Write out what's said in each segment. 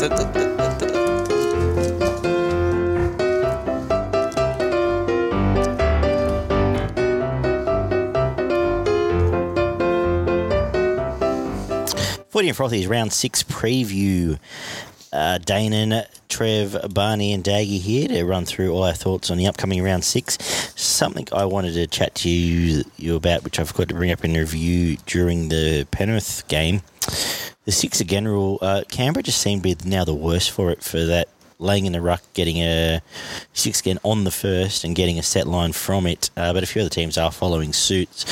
Footy and Frothies round six preview. Uh, Danon, Trev, Barney, and Daggy here to run through all our thoughts on the upcoming round six. Something I wanted to chat to you, you about, which I forgot to bring up in review during the Penrith game. The six again rule. Uh, Canberra just seemed to be now the worst for it for that laying in the ruck, getting a six again on the first, and getting a set line from it. Uh, but a few other teams are following suit.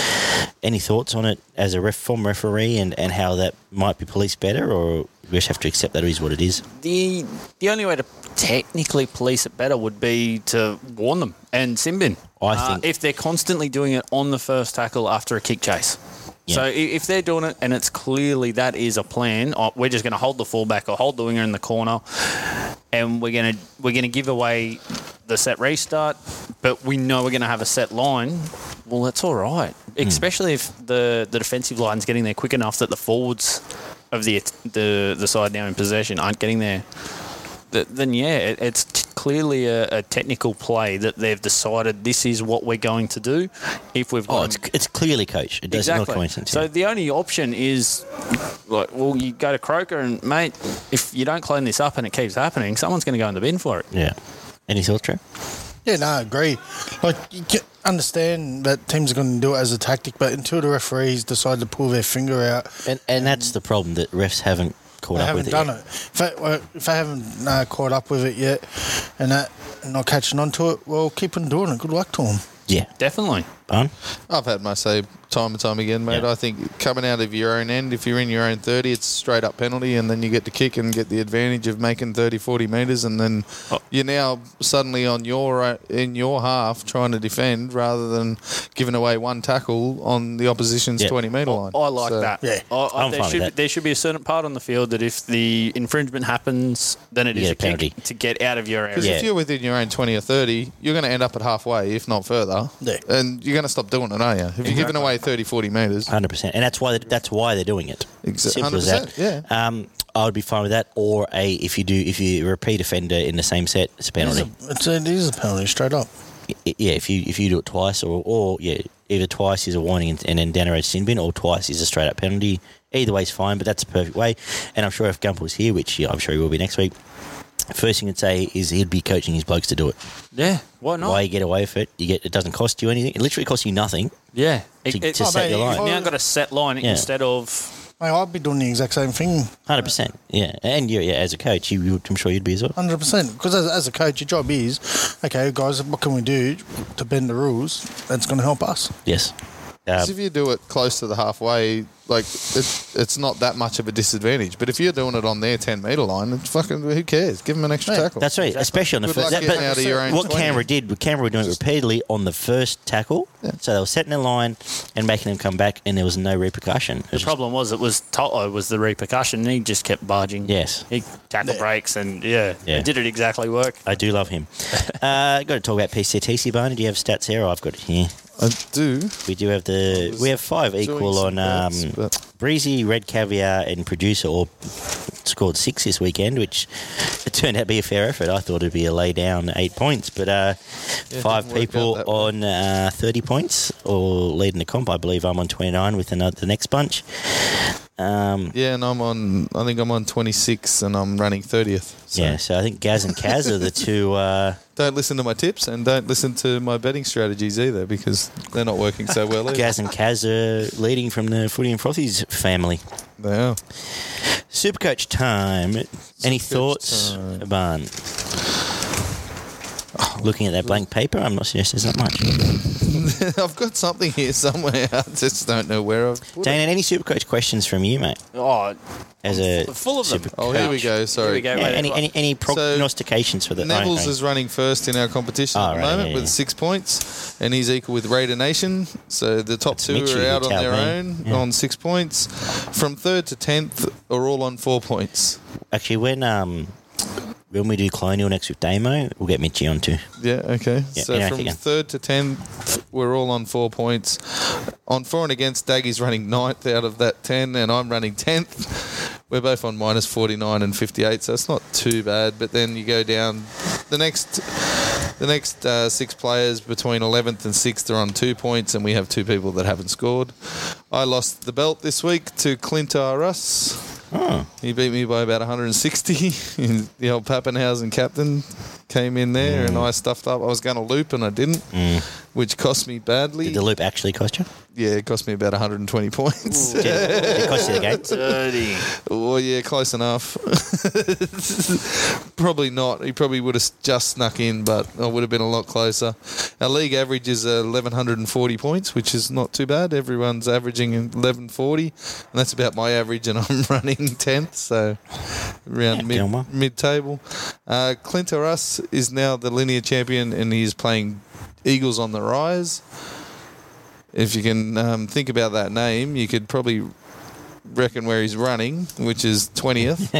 Any thoughts on it as a ref, form referee and, and how that might be policed better, or we just have to accept that it is what it is? The the only way to technically police it better would be to warn them and sin bin. I Uh, think- if they're constantly doing it on the first tackle after a kick chase. Yeah. So if they're doing it and it's clearly that is a plan, oh, we're just going to hold the fullback or hold the winger in the corner, and we're going to we're going to give away the set restart, but we know we're going to have a set line. Well, that's all right, Hmm. especially if the the defensive line's getting there quick enough that the forwards of the the the side now in possession aren't getting there. Th- Then yeah, it, it's t- clearly a, a technical play that they've decided this is what we're going to do. If we've Oh, got it's, it's clearly coach. It does not coincidence. so yeah. the only option is, like, well, you go to Croker and mate, if you don't clean this up and it keeps happening, someone's going to go in the bin for it. yeah. Any thoughts, Trev? Yeah, no, I agree. Like, you can understand that teams are going to do it as a tactic, but until the referees decide to pull their finger out, And and that's the problem that refs haven't caught they up haven't done it. it. If they, well, if they haven't uh, caught up with it yet, and that not catching on to it, well, keep on doing it. Good luck to them. Yeah. Definitely. Barn? I've had my say time and time again, mate. Yeah. I think coming out of your own end, if you're in your own 30, it's straight up penalty, and then you get to kick and get the advantage of making 30, 40 metres, and then Oh. you're now suddenly on your uh, in your half trying to defend rather than giving away one tackle on the opposition's Yeah. 20 metre line. I like So- that. Yeah. I, I, I'm there, fine with should, that. there should be a certain part on the field that if the infringement happens, then it You is a a penalty. kick to get out of your area. Because Yeah. if you're within your own 20 or 30, you're going to end up at halfway, if not further. Yeah. And you're going to stop doing it, are you? If you're giving away 30, 40 metres. Hundred percent, and that's why they, that's why they're doing it. Exa- Simple as that. yeah. Um, I would be fine with that. Or a if you do if you repeat offender in the same set, it's a It is penalty. a, it's a, it is a penalty, straight up. I- yeah, if you if you do it twice, or or yeah, either twice is a warning and, and then down a red sin bin, or twice is a straight up penalty. Either way is fine, but that's a perfect way. And I'm sure if Gump was here, which yeah, I'm sure he will be next week. First thing he'd say is he'd be coaching his blokes to do it. yeah, why not? Why you get away with it? You get it doesn't cost you anything. It literally costs you nothing. Yeah. To- It, it, to set mate, your line. you've now got a set line Yeah. instead of Mate, I'd be doing the exact same thing, Hundred percent, yeah. And you, yeah, as a coach, you, you, I'm sure you'd be as well. hundred percent. Because as, as a coach, your job is, okay, guys, what can we do to bend the rules that's going to help us? Yes. Um, 'Cause if you do it close to the halfway, like it, it's not that much of a disadvantage. But if you're doing it on their 10 metre line, it's fucking who cares? Give them an extra Yeah, tackle. That's right, especially on the Good first. luck That, getting but out of your own what 20. Canberra did, Canberra were doing it repeatedly on the first tackle, so they were setting a line and making them come back, and there was no repercussion. It was The just- problem was it was Toto was the repercussion. and He just kept barging. Yes. he tackle breaks and yeah, Yeah. it didn't exactly work. I do love him. uh, got to talk about PCTC, Barney. Do you have stats here? I've got it here. I do. We do have the. We have five equal on um, Breezy, Red Caviar, and Producer all scored six this weekend, which it turned out to be a fair effort. I thought it'd be a lay down eight points, but uh, five people out that way. on uh, 30 points or leading the comp. I believe I'm on 29 with another, the next bunch. Um, Yeah, and I'm on, I think I'm on 26 and I'm running 30th. So yeah, so I think Gaz and Kaz are the two. Uh, don't listen to my tips and don't listen to my betting strategies either because they're not working so well either. Gaz and Kaz are leading from the Footy and Frothies family. They are. Supercoach time. Any thoughts, time. Barn? Looking at that blank paper, I'm not suggesting there's not much. I've got something here somewhere. I just don't know where I've put it. Dana, any Supercoach questions from you, mate? Oh, As a full of them. Super- Oh, here we go. Sorry. Here we go. Yeah, Wait, any, any any prognostications for the Neville's okay. is running first in our competition Oh, at the right, moment yeah, with yeah. six points, and he's equal with Raider Nation. So the top That's two Mitchie, are out on their me. own Yeah. on six points. From third to tenth are all on four points. Actually, when um when we do Colonial next with Damo, we'll get Mitchie on too. Yeah, okay. Yeah, so from third to tenth, we're all on four points. On for and against, Daggy's running ninth out of that ten, and I'm running tenth. we're both on minus 49 and 58, so it's not too bad. But then you go down the next. The next uh, six players between 11th and 6th are on two points, and we have two people that haven't scored. I lost the belt this week to Clint R. Oh, He beat me by about 160. in the old Papenhuyzen captain came in there, and I stuffed up. I was going to loop, and I didn't, which cost me badly. did the loop actually cost you? yeah, it cost me about 120 points. Did it, did it cost you the game? Dirty. well, yeah, close enough. probably not. He probably would have just snuck in, but I would have been a lot closer. Our league average is uh, 1,140 points, which is not too bad. Everyone's averaging 1,140, and that's about my average, and I'm running 10th, so around Yeah, mid, mid-table. Uh, Clint Russ is now the linear champion, and he's playing Eagles on the Rise. If you can um, think about that name, you could probably reckon where he's running, which is 20th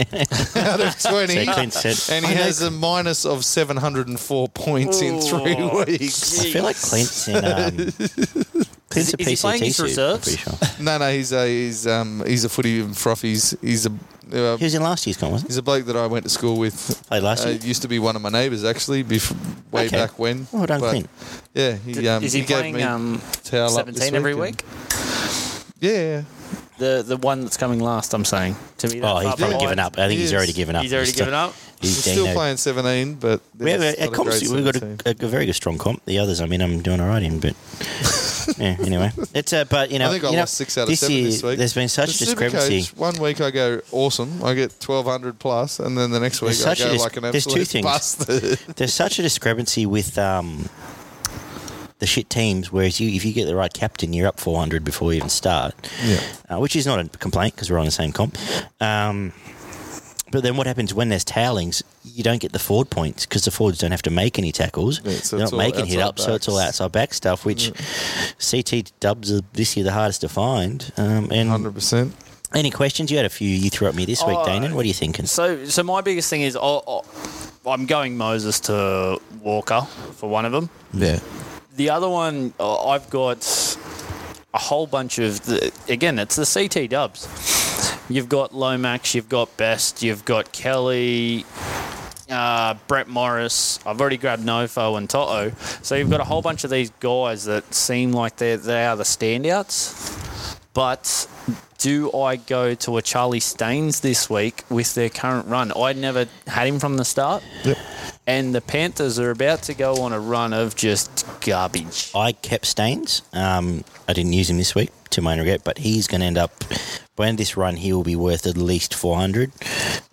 out of 20. Said, and he has a minus of 704 points in three weeks. I feel like Clint's in. Um, Clint's a Is he playing PCT his suit, reserves? sure. No, no, he's a he's um he's a footy frothies. He's a uh, He was in last year's con, wasn't he? he's a bloke that I went to school with. Played last Uh, year. used to be one of my neighbours actually, bef- way Okay. back when. Well done, But, Clint. Yeah, he, Did- um, is he, gave playing me um, towel up this 17 every and- week? Yeah, The the one that's coming last, I'm saying. To me, that Oh, he's probably given up. I think He he's is. already given up. He's already given up. He's he's still Dino. playing 17, but We have a, a not comp, great we've got 17. a, a, very good strong comp. The others, I mean, I'm doing all right in, but yeah. Anyway, it's uh, but you know, I think I you know, lost six out of this seven year, this week. There's been such The discrepancy. Supercoach, one week I go awesome, I get 1200 plus, and then the next week There's I such a go dis- like an there's two absolute things. bust. There's such a discrepancy with um, the shit teams. Whereas you, if you get the right captain, you're up 400 before you even start. Yeah. uh, which is not a complaint because we're on the same comp. Um, but then what happens when there's tailings? You don't get the forward points because the forwards don't have to make any tackles. Yeah, so They're not making hit outside up, so it's all outside back stuff. Which CT dubs are this year the hardest to find. Um, and 100%. any questions? You had a few you threw at me this week, Oh, Danon. What are you thinking? So, so my biggest thing is i I'm going Moses to Walker for one of them. Yeah. The other one, uh, I've got a whole bunch of the, again, it's the CT dubs. You've got Lomax, you've got Best, you've got Kelly, uh, Brett Morris. I've already grabbed Nofo and Toto. So you've got a whole bunch of these guys that seem like they they are the standouts. But do I go to a Charlie Staines this week with their current run? I never had him from the start. Yep. And the Panthers are about to go on a run of just garbage. I kept Staines. Um, I didn't use him this week to my own regret, but he's going to end up. By end of this run, he will be worth at least 400. Uh,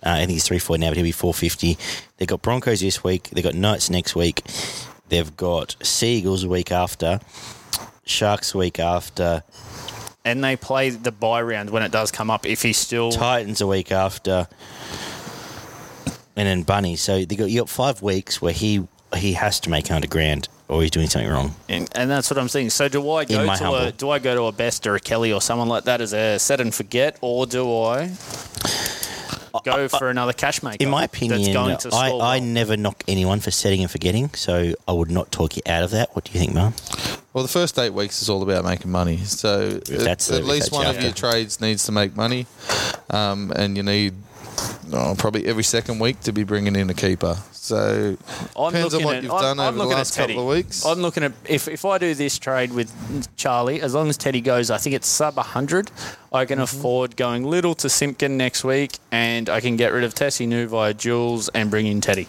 I think he's 3 4 now, but he'll be 450. They've got Broncos this week. They've got Knights next week. They've got Seagulls a week after. Sharks a week after. And they play the buy round when it does come up if he's still. Titans a week after. And then Bunny. So they got you got five weeks where he he has to make 100 grand or he's doing something wrong. And, and that's what I'm saying. So do I go to a do I go to a Best or a Kelly or someone like that as a set and forget, or do I go for another cash maker? In my that's opinion, going to I, score I never knock anyone for setting and forgetting, so I would not talk you out of that. What do you think, Mark? Well, the first eight weeks is all about making money. So at, the- at least that's one of after. your trades needs to make money, um, and you need oh, probably every second week to be bringing in a keeper. So I'm depends on looking what at- you've I'm- done I'm over the last couple of weeks. I'm looking at if, if I do this trade with Charlie, as long as Teddy goes, I think it's sub 100, I Mm-hmm. can afford going little to Simpkin next week, and I can get rid of Tesi Niu via Jules and bring in Teddy.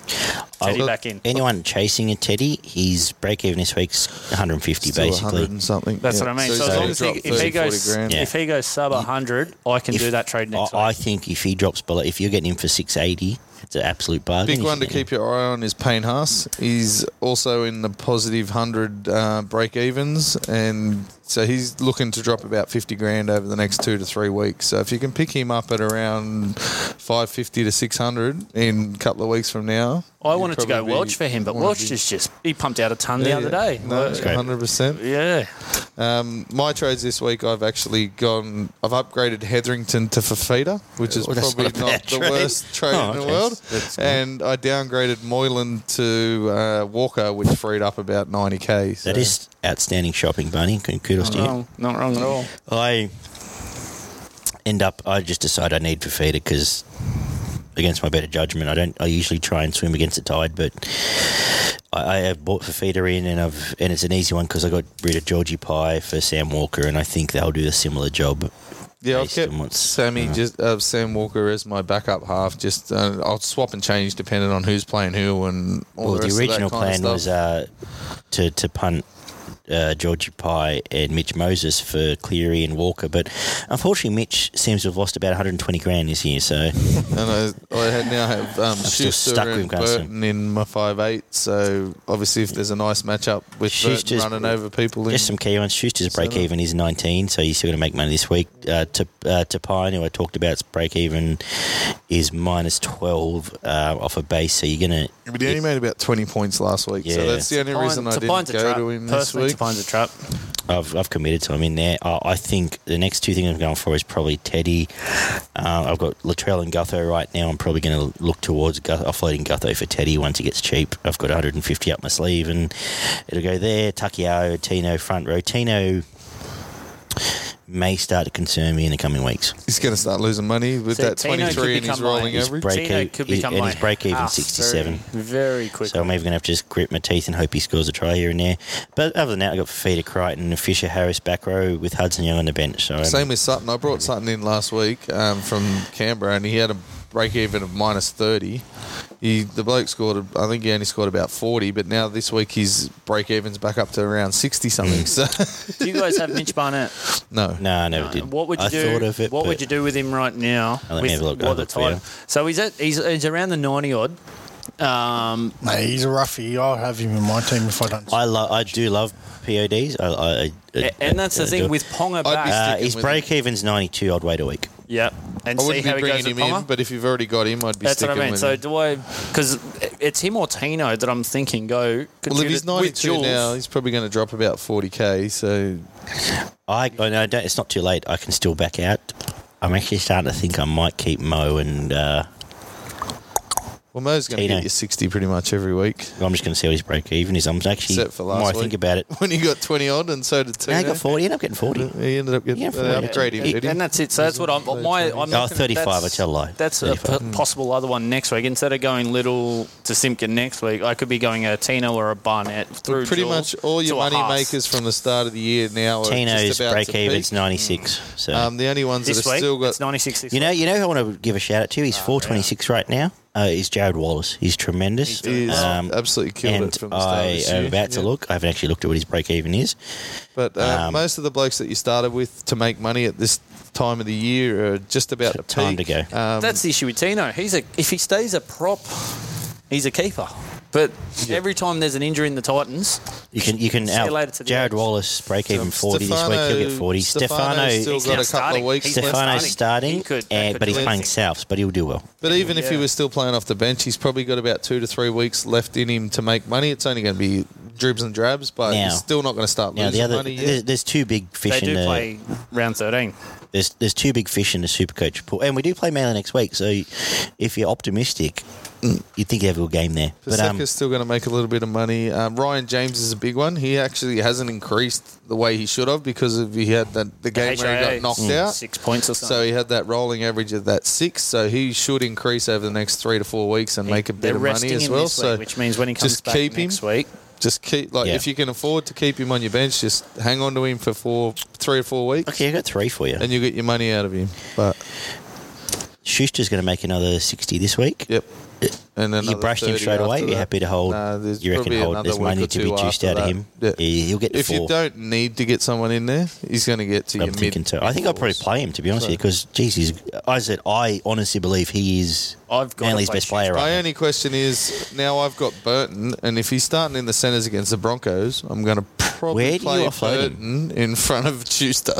Teddy back in. Anyone chasing a Teddy, his break even this week's 150 Still 100 basically. and something. That's yeah. what I mean. he's So, as long as he, dropped if he 30, 40 goes. Yeah. if he goes sub 100, I can If- do that trade next I, I think if he drops below, if you're getting him for 680, it's an absolute bargain. Big one to keep your eye on is Payne Haas. He's also in the positive 100 uh, break evens, and so he's looking to drop about 50 grand over the next two to three weeks. So if you can pick him up at around 550 to 600 in a couple of weeks from now, I wanted to go probably Welch for him, but wanna Welch is just he pumped out a ton the other day. No, great. 100%. Yeah, Um, my trades this week, I've actually gone. I've upgraded Hetherington to Fifita, which is Oh, that's probably not not, the trade. worst trade Oh, in the okay. world. That's and I downgraded Moylan to uh, Walker, which freed up about ninety k. So. That is outstanding shopping, Bunny. Kudos to not you. wrong, not wrong at all. I end up. I just decide I need Fifita because against my better judgment, I don't. I usually try and swim against the tide, but I, I have bought Fifita in, and I've and it's an easy one because I got rid of Georgie Pie for Sam Walker, and I think they'll do a similar job. Yeah, I've kept what's- Sammy uh, just uh, Sam Walker as my backup half. Just uh, I'll swap and change depending on who's playing who and all Well, the, the, rest of that original plan was uh, to to punt uh, Georgie Pye and Mitch Moses for Cleary and Walker, but unfortunately, Mitch seems to have lost about 120 grand this year. So And I, I now have um, Schuster and. Burton in my five eight. So obviously, if there's a nice matchup with Schuster's- Burton running over people, in, just some key ones. Schuster's break that- even is 19, so he's still going to make money this week. Uh, to uh, Tapine, who I talked about, break even is minus 12 uh, off a base. So you're going to but he only made about twenty points last week. So Yeah. that's the only reason I didn't go to him this Personally, week. Tapine's a trap. I've, I've committed to him in there. I, I think the next two things I'm going for is probably Teddy. Uh, I've got Latrell and Gutho right now. I'm probably going to look towards Gu- offloading Gutho for Teddy once he gets cheap. I've got 150 up my sleeve, and it'll go there. Taukeiaho, Tino front row. Tino may start to concern me in the coming weeks. He's going to start losing money with See, that Tino twenty could and his become my- rolling His average. break Tino e- could he- become and my his break even 67. Very, very quickly. So I'm even going to have to just grit my teeth and hope he scores a try here and there. But other than that, I've got Fifita Crichton and Fisher Harris back row with Hudson Young on the bench. So I'm- Same with Sutton. I brought Sutton in last week um, from Canberra, and he had a break even of minus thirty. He the bloke scored. I think he only scored about forty, but now this week his break even's back up to around sixty something. Mm. So do you guys have Mitch Barnett? no, no, I never did. What would you I do? thought of it. what would you do with him right now? Let me with have a look. what I'll the look for you. time- So he's at he's, he's around the ninety odd. Um, Mate, he's a roughie. I'll have him in my team if I don't. I lo- I do love PODs. I, I, I, a- and that's the I thing with Ponga I'd be back. Uh, sticking his with break even's 92 odd weight a week. yep. And I see wouldn't be how he goes bringing with him Ponga. in. But if you've already got him, I'd be That's what sticking I mean. with So him. do I? Because it's him or Tino that I'm thinking go. Well, if he's with 92 Jules- now, he's probably going to drop about 40k. So I, I know don't, it's not too late. I can still back out. I'm actually starting to think I might keep Mo and uh, well, Mo's going to Tino. get you 60 pretty much every week. I'm just going to see what his break even is. I'm actually, Except for the more I last think about it, When he got 20 odd, and so did no, Tino. I got 40. End up getting 40. He ended up getting Yeah, uh, 40. upgrade him, He- did he? And that's it. So that's what I'm. My, I'm Oh, looking- 35, that's- I tell a lie. That's a 35. p- possible other one next week. Instead of going little to Simpkin next week, I could be going a Tino or a Barnett through. pretty Jules much all your to a money Haas. makers from the start of the year now are Tino's just about break to even's peak. 96. So Um, the only ones This that have week, still got it's 96. This you know, you know, who I want to give a shout out to. He's 426 right now. Uh, is Jarrod Wallace. He's tremendous. He's is Um, absolutely killed and it from the start I am year. about to Yeah. look. I haven't actually looked at what his break even is. But uh, Um, most of the blokes that you started with to make money at this time of the year are just about to Time peak. to go. Um, That's the issue with Tino. He's a if he stays a prop, he's a keeper. But every time there's an injury in the Titans, You can you can out later to the Jarrod X. Wallace break even Um, 40 this week. He'll get 40. Stefano still He's got a couple starting. of weeks He's left. Stefano's starting. starting, He could- and, could but he's playing anything. Souths, but he'll do well. But even if he was still playing off the bench, he's probably got about two to three weeks left in him to make money. It's only going to be dribs and drabs, but Now- he's still not going to start Now losing the other money there's, yet. there's two big fish they in do the play round 13. there's there's two big fish in the Supercoach pool, and we do play Manly next week. So if you're optimistic, you'd think you have a good game there. But um, Paseka's still going to make a little bit of money. Um, Ryan James is a big one. He actually hasn't increased the way he should have because of he had that the game where he HIA, got knocked Mm. out. Six points or So he had that rolling average of that six. So he should increase over the next three to four weeks and make a bit They're of money resting as him well. this So which means when he comes just back keep him. next week, just keep like Yeah. if you can afford to keep him on your bench, just hang on to him for four, three or four weeks, okay, I got three for you. and you get your money out of him. But Schuster's going to make another 60 this week. yep, and then You brushed him straight away. You're happy to hold. Nah, you reckon hold? There's money to be juiced after out of him. Yeah. Yeah, he'll get to If four. you don't need to get someone in there, he's going to get to I'm your thinking mid. too. I think I'll probably play him to be honest So- with you because, geez, he's, I said I honestly believe he is I've got Manly's play best player right My now. only question is now I've got Burton, and if he's starting in the centres against the Broncos, I'm going to probably Where do you play him? Burton in front of Schuster.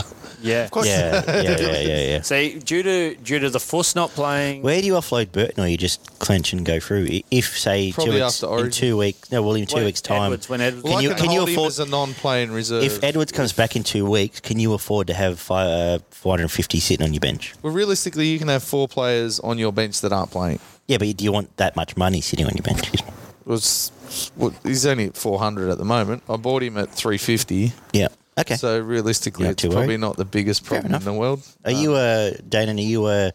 Yeah. Of course. Yeah, yeah, yeah, yeah, yeah. See, due to due to the Fuss not playing, Where do you offload Burton, or you just clench and go through? I- If say Probably two weeks, after in Origin. two weeks, no, well, in two when weeks' time, Edwards, when Edwards, Well, Can I you- can, can you hold him afford- as a non-playing reserve. if Edwards comes back in two weeks, can you afford to have fi- uh, 450 sitting on your bench? well, realistically, you can have four players on your bench that aren't playing. Yeah, but do you want that much money sitting on your bench? It was, well, he's only at 400 at the moment. I bought him at 350. Yeah. Okay. So realistically, Not it's too probably worried. not the biggest problem in enough. the world. Are you um, uh, a Dana? Are you a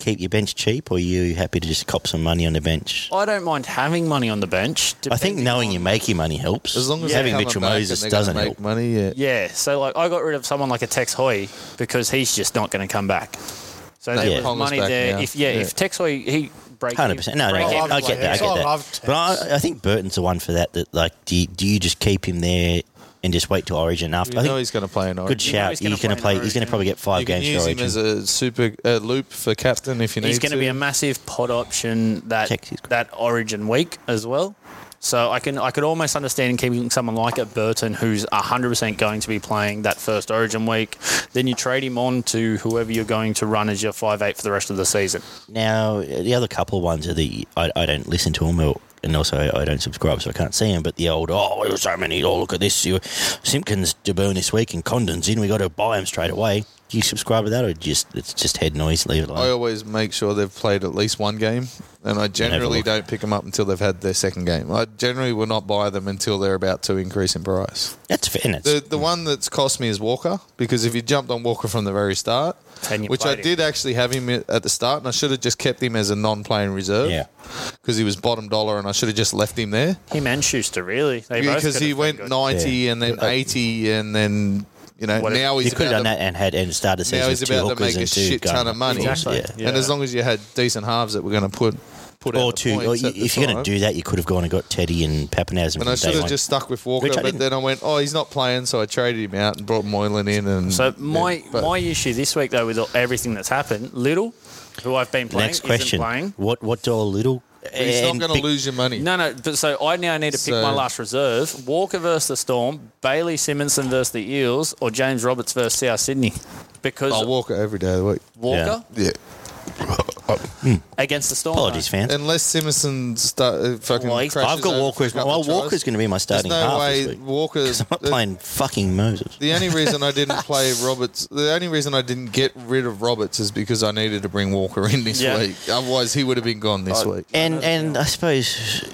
keep your bench cheap, or are you happy to just cop some money on the bench? I don't mind having money on the bench. I think depending knowing on- you're making money helps. As long as having they're coming Mitchell back and Moses they're gonna doesn't make help. money. Yeah. Yeah, so like I got rid of someone like a Tex Hoy because he's just not going to come back. So oh, No, there yeah. was Ponga's money back there. now. If yeah, Yeah. if Tex Hoy he break Hundred percent. No, no, break I, even I get that. I get that. love But I, I think Burton's the one for that. That like, do you, do you just keep him there and just wait till Origin after? You I know think he's going to play in Origin. good You know shout. he's He's gonna play play. He's going to probably get five You can games for use him Origin. as a super uh, loop for captain if you need He's going to be a massive pod option that Tex, he's great. that Origin week as well. So I can I could almost understand keeping someone like a Burton who's hundred percent going to be playing that first Origin week. Then you trade him on to whoever you're going to run as your five eight for the rest of the season. Now, the other couple of ones are the I, I don't listen to them, or, and also I don't subscribe, so I can't see him. But the old oh, there's so many. Oh, look at this. You, Simpkins to burn this week, and Condon's in. We got to buy him straight away. Do you subscribe to that, or just it's just head noise? Leave it I always make sure they've played at least one game, and I generally look. don't pick them up until they've had their second game. I generally will not buy them until they're about to increase in price. That's fair. and The the hmm. one that's cost me is Walker because if you jumped on Walker from the very start, which I played him. did actually have him at the start, and I should have just kept him as a non-playing reserve. Yeah. Because he was bottom dollar, and I should have just left him there Him and Schuster really. They both because could he have went good. ninety Yeah. and then eighty and then you know What if- now he's you could have about done to- that and had and started the season now he's with two about to hookers make a and two shit ton of money. Exactly. Yeah. Yeah. And as long as you had decent halves that were going to put put Or the two. Or points you, at the if you're going time. to do that, you could have gone and got Teddy and Papenhuyzen And from I day should have one. just stuck with Walker, Which I but didn't. then I went, oh, he's not playing, so I traded him out and brought Moylan in. And So my but- my issue this week though with everything that's happened, Little, who I've been playing, Next question: isn't playing. What what do a little? He's not going to lose your money. No, no. But so I now need to pick So- my last reserve: Walker versus the Storm, Bailey Simonsson versus the Eels, or James Roberts versus South Sydney. Because I'll Walker every day of the week. Walker Yeah. Against the Storm. Apologies, though. fans. Unless Simonsson start, uh, fucking Well, he's- crashes I've got over Walker. As, couple well, of Walker's going to be my There's starting no half way this week. Walker's. I'm not playing fucking Moses. The only reason I didn't play Roberts, the only reason I didn't get rid of Roberts is because I needed to bring Walker in this Yeah. week. Otherwise, he would have been gone this week. And and I suppose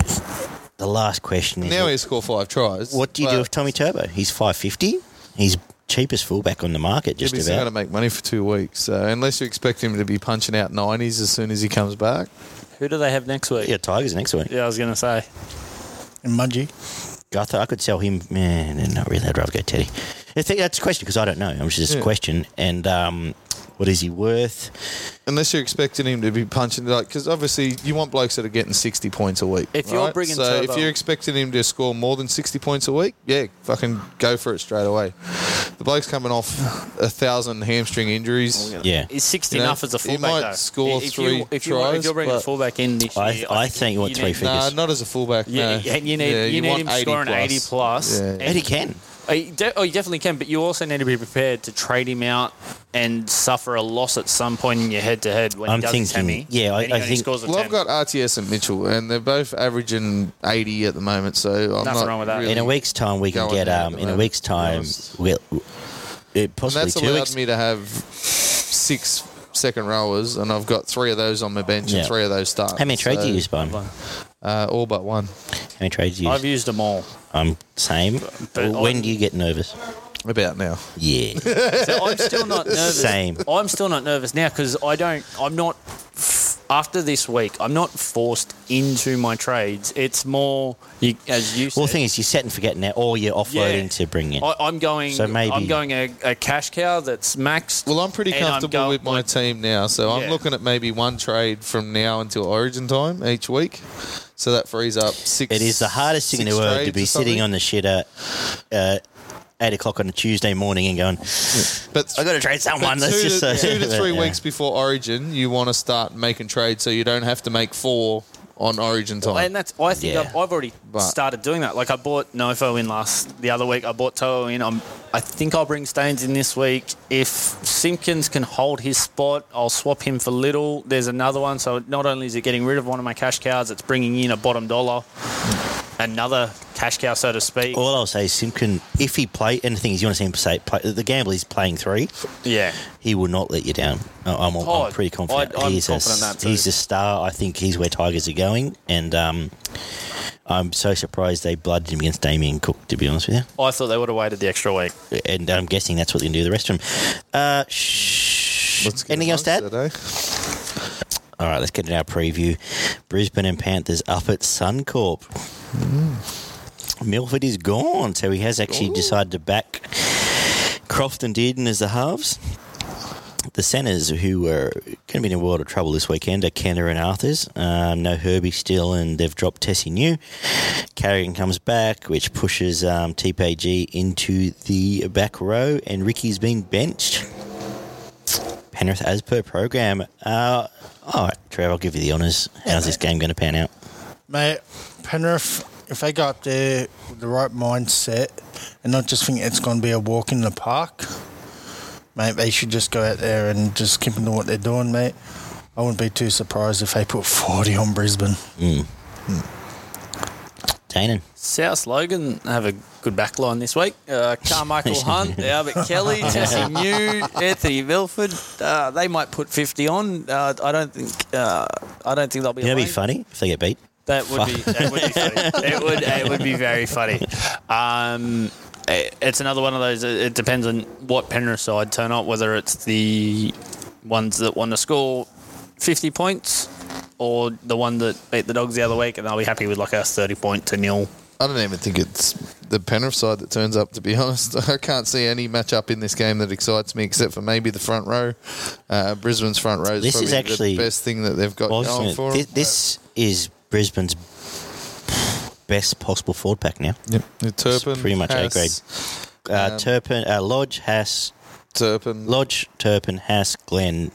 the last question is: Now he scored five tries. What do you do with Tommy Turbo? He's five fifty. He's cheapest fullback on the market, Yeah, just but he's going to about. make money for two weeks. So unless you expect him to be punching out nineties as soon as he comes back, Who do they have next week? Yeah, Tigers next week. Yeah, I was going to say. And Mudgee. Guther, I could sell him. Man, not really. I'd rather go Teddy. I think that's a question because I don't know. I'm just Yeah. a question. And um, what is he worth? unless you're expecting him to be punching like because obviously you want blokes that are getting sixty points a week. If you're right? bringing so Turbo- if you're expecting him to score more than sixty points a week, yeah, fucking go for it straight away. The bloke's coming off a thousand hamstring injuries. Oh, yeah. Is 60 You know, enough as a he fullback, might though? score if three you, if you, if tries, you're bringing a but- fullback in this I- year, I think you want three need- figures. Nah, not as a fullback. Yeah, no. yeah, you need, Yeah, you need want him 80 scoring 80 plus. Yeah. and- And he can. Oh, you de- oh, you definitely can, but you also need to be prepared to trade him out and suffer a loss at some point in your head to head when I'm he does thinking- hemi. yeah, I- and he I only think- scores a Well, I've got RTS and Mitchell, and they're both averaging 80 at the moment, so I'm Nothing not wrong with that. really- In a week's time, we can going get. there at Um, the in a moment, week's to be time, honest. we'll, it And possibly that's two allowed weeks. me to have six second rowers, and I've got three of those on my bench Yeah. and three of those start. How many trades do you use, Bun? How Uh, all but one. How many trades do you I've used them all. I'm same. But when I'm- do you get nervous? About now. Yeah. So I'm still not nervous. Same. I'm still not nervous now because I don't. I'm not. After this week, I'm not forced into my trades. It's more, you, as you said. well, the thing is, you're set and forgetting that, or you're offloading Yeah. to bring in. I, I'm going. So maybe- I'm going a, a cash cow that's maxed. Well, I'm pretty and I'm comfortable go- with my team now, so I'm looking at maybe one trade from now until Origin time each week. So that frees up six. It is the hardest thing in the world to be sitting on the shitter uh, eight o'clock on a Tuesday morning and going, But I got to trade someone. But That's two, just to, uh, two to three yeah. weeks before Origin, you want to start making trades so you don't have to make four on Origin time. And that's I think Yeah. I've, I've already But- started doing that. Like I bought Nofo in last the other week. I bought Toho in. I'm, I think I'll bring Staines in this week. If Simpkins can hold his spot, I'll swap him for Little. There's another one. So not only is it getting rid of one of my cash cows, it's bringing in a bottom dollar, another cash cow, so to speak. All I'll say is Simpkin, if he play, and the thing is, you want to see him say, play, the gamble is playing three, yeah. he will not let you down. I- I'm, Oh, I'm pretty confident. I- I'm he's confident a, that too. He's a star. I think he's where Tigers are going. And um, I'm so surprised they blooded him against Damien Cook, to be honest with you. I thought they would have waited the extra week. And I'm guessing that's what they're going to do the rest of them. Uh, shh. Anything else to add? amongst it, eh? All right, let's get in our preview. Brisbane and Panthers up at Suncorp. Milford is gone, so he has actually decided to back Croft and Dearden as the halves. The centres who are going to be in a world of trouble this weekend are Kennar and Arthars. Um, no Herbie still, and they've dropped Tesi Niu. Carrigan comes back, which pushes um, TPG into the back row, and Ricky's been benched. Penrith as per program. Uh, all right, Trev, I'll give you the honours. How's this game going to pan out? Mate, Penrith, if they go up there with the right mindset and not just think it's going to be a walk in the park, mate, they should just go out there and just keep doing what they're doing, mate. I wouldn't be too surprised if they put 40 on Brisbane. Tannen. South Logan have a good back line this week. Uh, Karmichael Hunt, Albert Kelly, Tesi Niu, Anthony Milford. Uh, they might put fifty on. Uh, I don't think. Uh, I don't think they'll be. You know, it'd alone. be funny if they get beat. That would be. That would be funny. It would. It would be very funny. Um, it- it's another one of those. It it depends on what Penrith side turn up. Whether it's the ones that want to score fifty points, or the one that beat the Dogs the other week, and they'll be happy with like a thirty point to nil. I don't even think it's the Penrith side that turns up. To be honest, I can't see any matchup in this game that excites me, except for maybe the front row. Uh, Brisbane's front row is This probably is actually- the best thing that they've got Well, going just for gonna- them. thi- this is Brisbane's best possible forward pack now. Yep, The Turpin, pretty much A grade. Uh, Um, Turpin, uh, Lodge, Haas, Turpin. Lodge, Turpin, Haas, Glenn,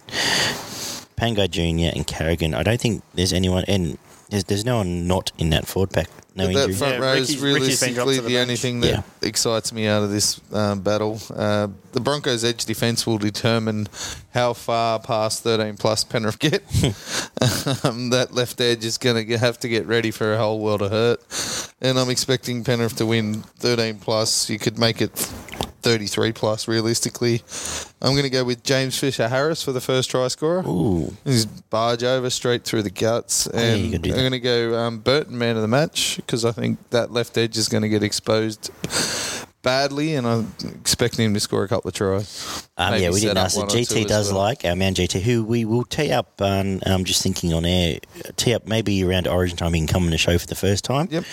Pangai Jr. and Carrigan. I don't think there's anyone, and there's, there's no one not in that forward pack. No that injury. front Yeah, row is Ricky's been dropped realistically the, the only bench. thing that Yeah. excites me out of this um, battle. Uh, the Broncos' edge defence will determine how far past 13 plus Penrith get. um, that left edge is going to have to get ready for a whole world of hurt. And I'm expecting Penrith to win 13 plus. You could make it 33 plus realistically. I'm going to go with James Fisher Harris for the first try scorer. Ooh, He's barge over straight through the guts, yeah, and do I'm going to go um, Burton man of the match because I think that left edge is going to get exposed badly, and I'm expecting him to score a couple of tries. Um, yeah, we didn't ask. or GT does well. like our man GT, who we will tee up. Um, I'm just thinking on air, tee up maybe around Origin time. He can come on the show for the first time. Yep.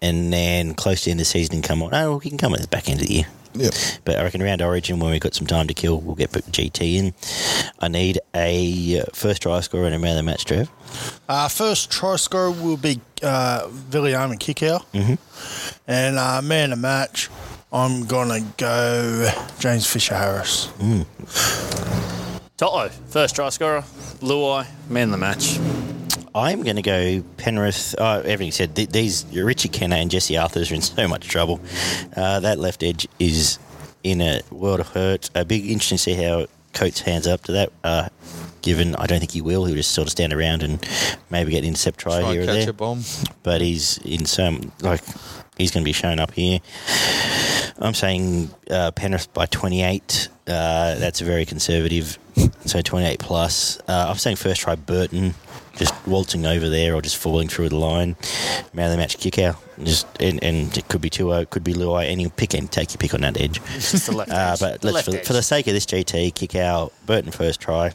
And then close to the end of the season, he can come on. Oh, he can come at the back end of the year. Yep. But I reckon around Origin, when we've got some time to kill, we'll get GT in. I need a uh, first try scorer and a man of the match, Trev. Uh, first try scorer will be uh, Viliame Kikau. Mm-hmm. And uh, man of the match, I'm going to go James Fisher Harris. Toto, first try scorer. Luai, man of the match. I'm going to go Penrith. Oh, everything said. Th- these Richie Kennar and Jesse Arthars are in so much trouble. Uh, that left edge is in a world of hurt. A big interesting to see how Coates hands up to that. Uh, given I don't think he will. He'll just sort of stand around and maybe get an intercept try, Try here or catch there. a bomb. But he's in some like he's going to be showing up here. I'm saying uh, Penrith by 28. Uh, that's very conservative. So 28 plus. Uh, I'm saying first try Burton, just waltzing over there or just falling through the line. Man of the match Kikau. Just and, and it could be two it could be Luai. Any pick and take your pick on that edge. Just the left Uh, but The let's left for, edge. for the sake of this GT, Kikau Burton first try.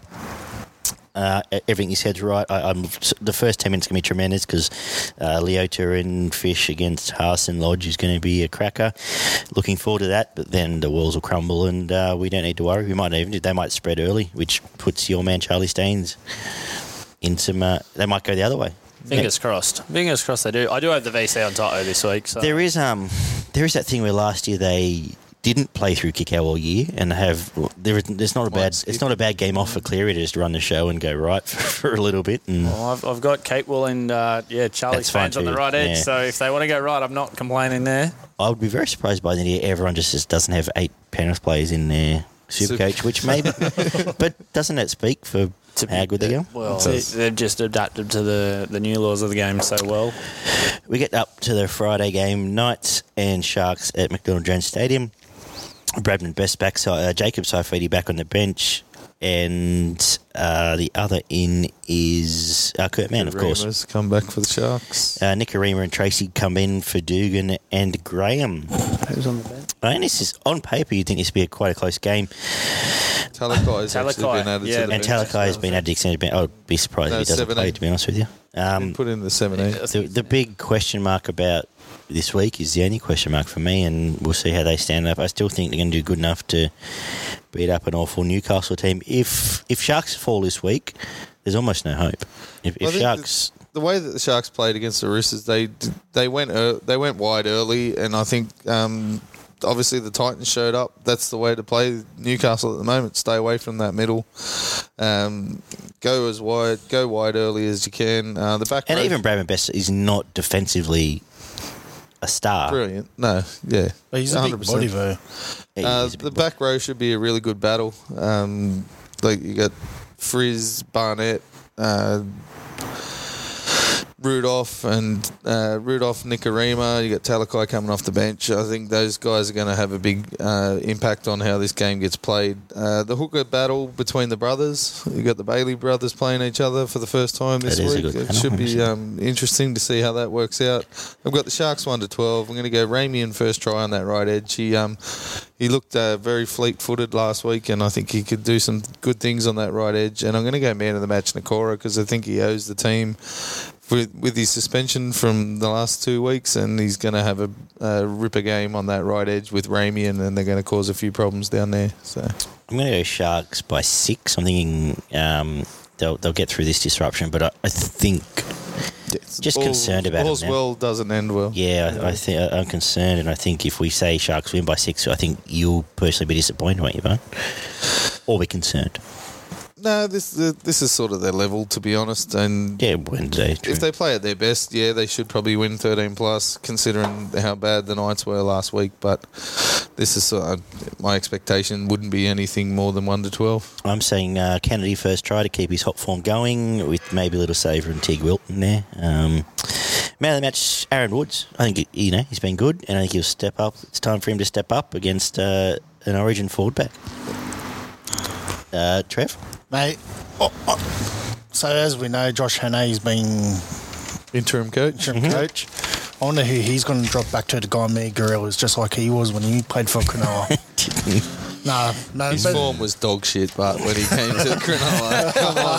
Uh, everything you said's right. I, I'm the first ten minutes gonna be tremendous because uh, Leota and Fish against Haas and Lodge is going to be a cracker. Looking forward to that. But then the walls will crumble and uh, we don't need to worry. We might even they might spread early, which puts your man Charlie Staines in some. Uh, they might go the other way. Fingers crossed. Fingers crossed they do. I do have the VC on Toto this week. So There is um, there is that thing where last year they didn't play through Kikau all year and have there is there's not a bad it's not a bad game off for Cleary to just run the show and go right for, a little bit and Well, I've, I've got Kate Will and uh, yeah Charlie fans on the right edge. yeah. So if they want to go right, I'm not complaining there. I would be very surprised by the year everyone just, just doesn't have eight Penrith players in their super Super- coach, which maybe but doesn't that speak for how good they go? Well, they've just adapted to the, the new laws of the game so well. We get up to the Friday game, Knights and Sharks at McDonald Jones Stadium. Bradman best backside, uh, Jacob Saifiti back on the bench, and Uh, the other in is uh, Kurt Mann, of course. Remus come back for the Sharks. Uh, Nicarima and Tracy come in for Dugan and Graham. Who's on the bench? I mean, this is on paper. You'd think this would be a quite a close game. Talakai's actually Talakai, been added yeah, to the And bench. Talakai has been added to extended bench. I would be surprised No, if he doesn't 7-8. play, to be honest with you. Um, Put in the 17. the, the big question mark about this week is the only question mark for me, and we'll see how they stand up. I still think they're going to do good enough to beat up an awful Newcastle team. If if Sharks fall this week, there's almost no hope. If, if Sharks, the way that the Sharks played against the Roosters, they they went they went wide early, and I think um, obviously the Titans showed up. That's the way to play Newcastle at the moment. Stay away from that middle. Um, go as wide, go wide early as you can. Uh, the back and even Bradman Best is not defensively a star. brilliant. No, yeah, But he's a big 100%. body though. He Uh, is a the boy. back row should be a really good battle. Um, like you got Frizz, Barnett, uh, Rudolf, and uh, Rudolf Nicarima. You got Talakai coming off the bench. I think those guys are going to have a big uh, impact on how this game gets played. Uh, the hooker battle between the brothers. You got the Brailey brothers playing each other for the first time this That is a week. It should be um, interesting to see how that works out. I've got the Sharks one to twelve. I'm going to go Ramien first try on that right edge. He um, he looked uh, very fleet-footed last week, and I think he could do some good things on that right edge. And I'm going to go man of the match, Nikora, because I think he owes the team with, with his suspension from the last two weeks, and he's going to have a, a ripper game on that right edge with Ramey, and then they're going to cause a few problems down there. So I'm going to go Sharks by six. I'm thinking um, they'll they'll get through this disruption, but I, I think Just concerned about all's now. well doesn't end well. yeah, I, I think I'm concerned, and I think if we say Sharks win by six, I think you'll personally be disappointed, won't you, Vaughn? Or be concerned. No, this this is sort of their level, to be honest, and Yeah, Wednesday. True. If they play at their best, yeah, they should probably win 13 plus, considering how bad the Knights were last week. But this is sort of, my expectation wouldn't be anything more than 1 to 12. I'm saying uh, Kennedy first try to keep his hot form going with maybe a little saver and Teig Wilton there. Um, man of the match, Aaron Woods. I think you know he's been good, and I think he'll step up. It's time for him to step up against uh, an Origin forward back. Uh, Trev, Mate, oh, oh. so as we know, Josh Hannay's been Interim coach. interim coach. I wonder who he's going to drop back to the Guy Gorillas, just like he was when he played for Cronulla. nah, no, His form was dog shit, but when he came to Cronulla, come on,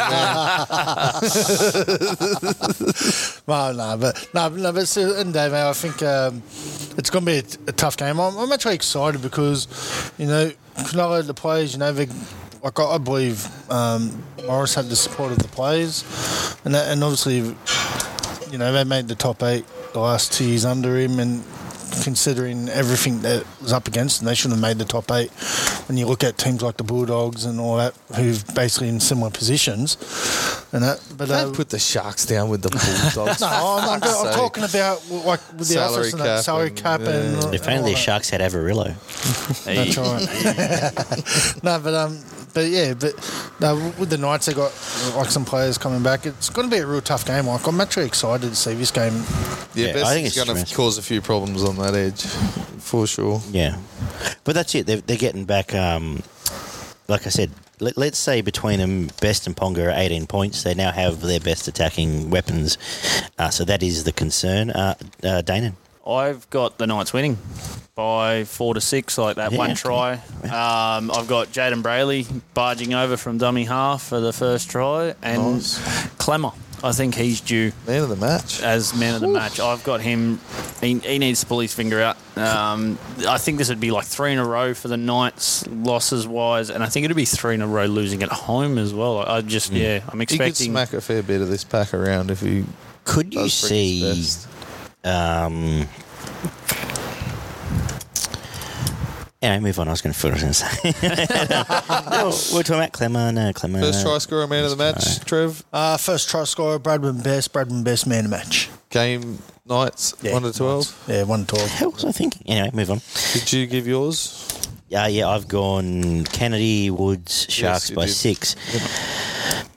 man. well, no, but no, no, but still, and Dave, I think um, it's going to be a, a tough game. I'm, I'm actually excited because you know Cronulla, the players, you know, they, like I, I believe um, Morris had the support of the players, and that, and obviously, you know, they made the top eight the last two years under him, and considering everything that was up against them, they shouldn't have made the top eight. When you look at teams like the Bulldogs and all that, who've basically in similar positions, and that, but uh, Don't put the Sharks down with the Bulldogs. no, I'm, I'm, I'm sake. talking about like with the Salary office and that cap salary and- cap and, yeah. and if only the. Sharks had Avarillo. That's right. no, but um, but yeah, but no, with the Knights, they got like some players coming back. It's going to be a real tough game. Like I'm actually excited to see this game. Yeah, Yeah, Best I think it's going to cause a few problems on that edge, for sure. Yeah, but that's it. They're, they're getting back. Um, like I said, let, let's say between them, Best and Ponga are 18 points. They now have their best attacking weapons. Uh, so that is the concern. Uh, uh, Danon. I've got the Knights winning by four to six, like that Yeah, one okay. try. Um, I've got Jayden Brailey barging over from dummy half for the first try, and Nice. Klemmer. I think he's due Man of the match. as man of the match. I've got him. He, he needs to pull his finger out. Um, I think this would be like three in a row for the Knights losses wise, and I think it'd be three in a row losing at home as well. I just yeah, I'm He could expecting. smack a fair bit of this pack around if you. Could you does bring his see? Um, anyway, move on. I was going to what I was going say. no, we're talking about Klemmer. No, Klemmer. First try scorer, man of the match, Trev. Uh, first try scorer, Bradman Best. Bradman Best man of the match. Game Knights, 1 to 12. Yeah, one to twelve. What was I thinking? Anyway, move on. Did you give yours? Yeah, yeah, I've gone Kennedy, Woods, Sharks you by did. six.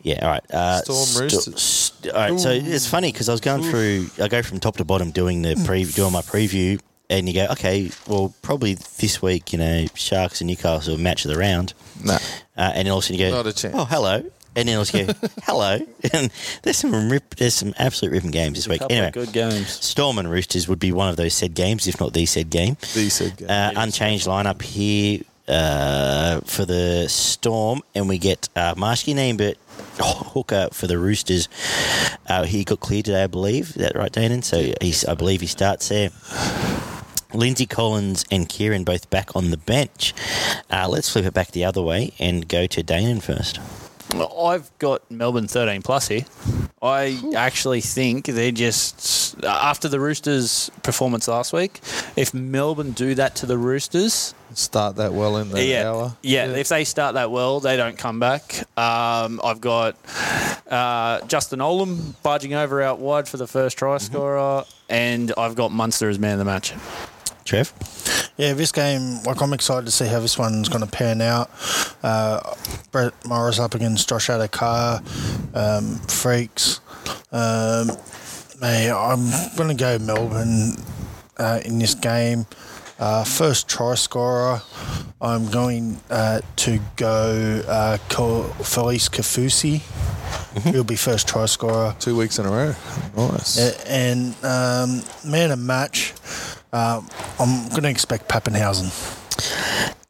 Yeah, all right. Uh, Storm st- Roosters. st- all right, so it's funny because I was going through, I go from top to bottom doing the pre, doing my preview, and you go, okay, well, probably this week, you know, Sharks and Newcastle match of the round, No. uh, and then also you go, Not a chance. Oh, hello, and then I'll just go, hello. And there's some rip, there's some absolute ripping games this week. Couple Anyway, of good games. Storm and Roosters would be one of those said games, if not the said game. The said game. Uh, unchanged lineup here uh, for the Storm, and we get uh, Marshky name, but hooker for the Roosters. Uh, he got cleared today, I believe. Is that right, Danon? So he's, I believe he starts there. Lindsay Collins and Kieran both back on the bench. Uh, let's flip it back the other way and go to Danon first. Well, I've got Melbourne 13 plus here. I actually think they're just after the Roosters' performance last week. If Melbourne do that to the Roosters, Start that well in the yeah, hour. yeah, if they start that well, they don't come back. Um, I've got uh, Justin Olam barging over out wide for the first try scorer, and I've got Munster as man of the match. Trev? Yeah, this game, like I'm excited to see how this one's going to pan out. Uh, Brett Morris up against Josh Addo-Carr, um, Freaks. Um, mate, I'm going to go Melbourne uh, in this game. Uh, first try scorer, I'm going uh, to go uh, Felise Kaufusi. He'll be first try scorer. Two weeks in a row. Nice. And um, man of match, um, I'm going to expect Papenhuyzen.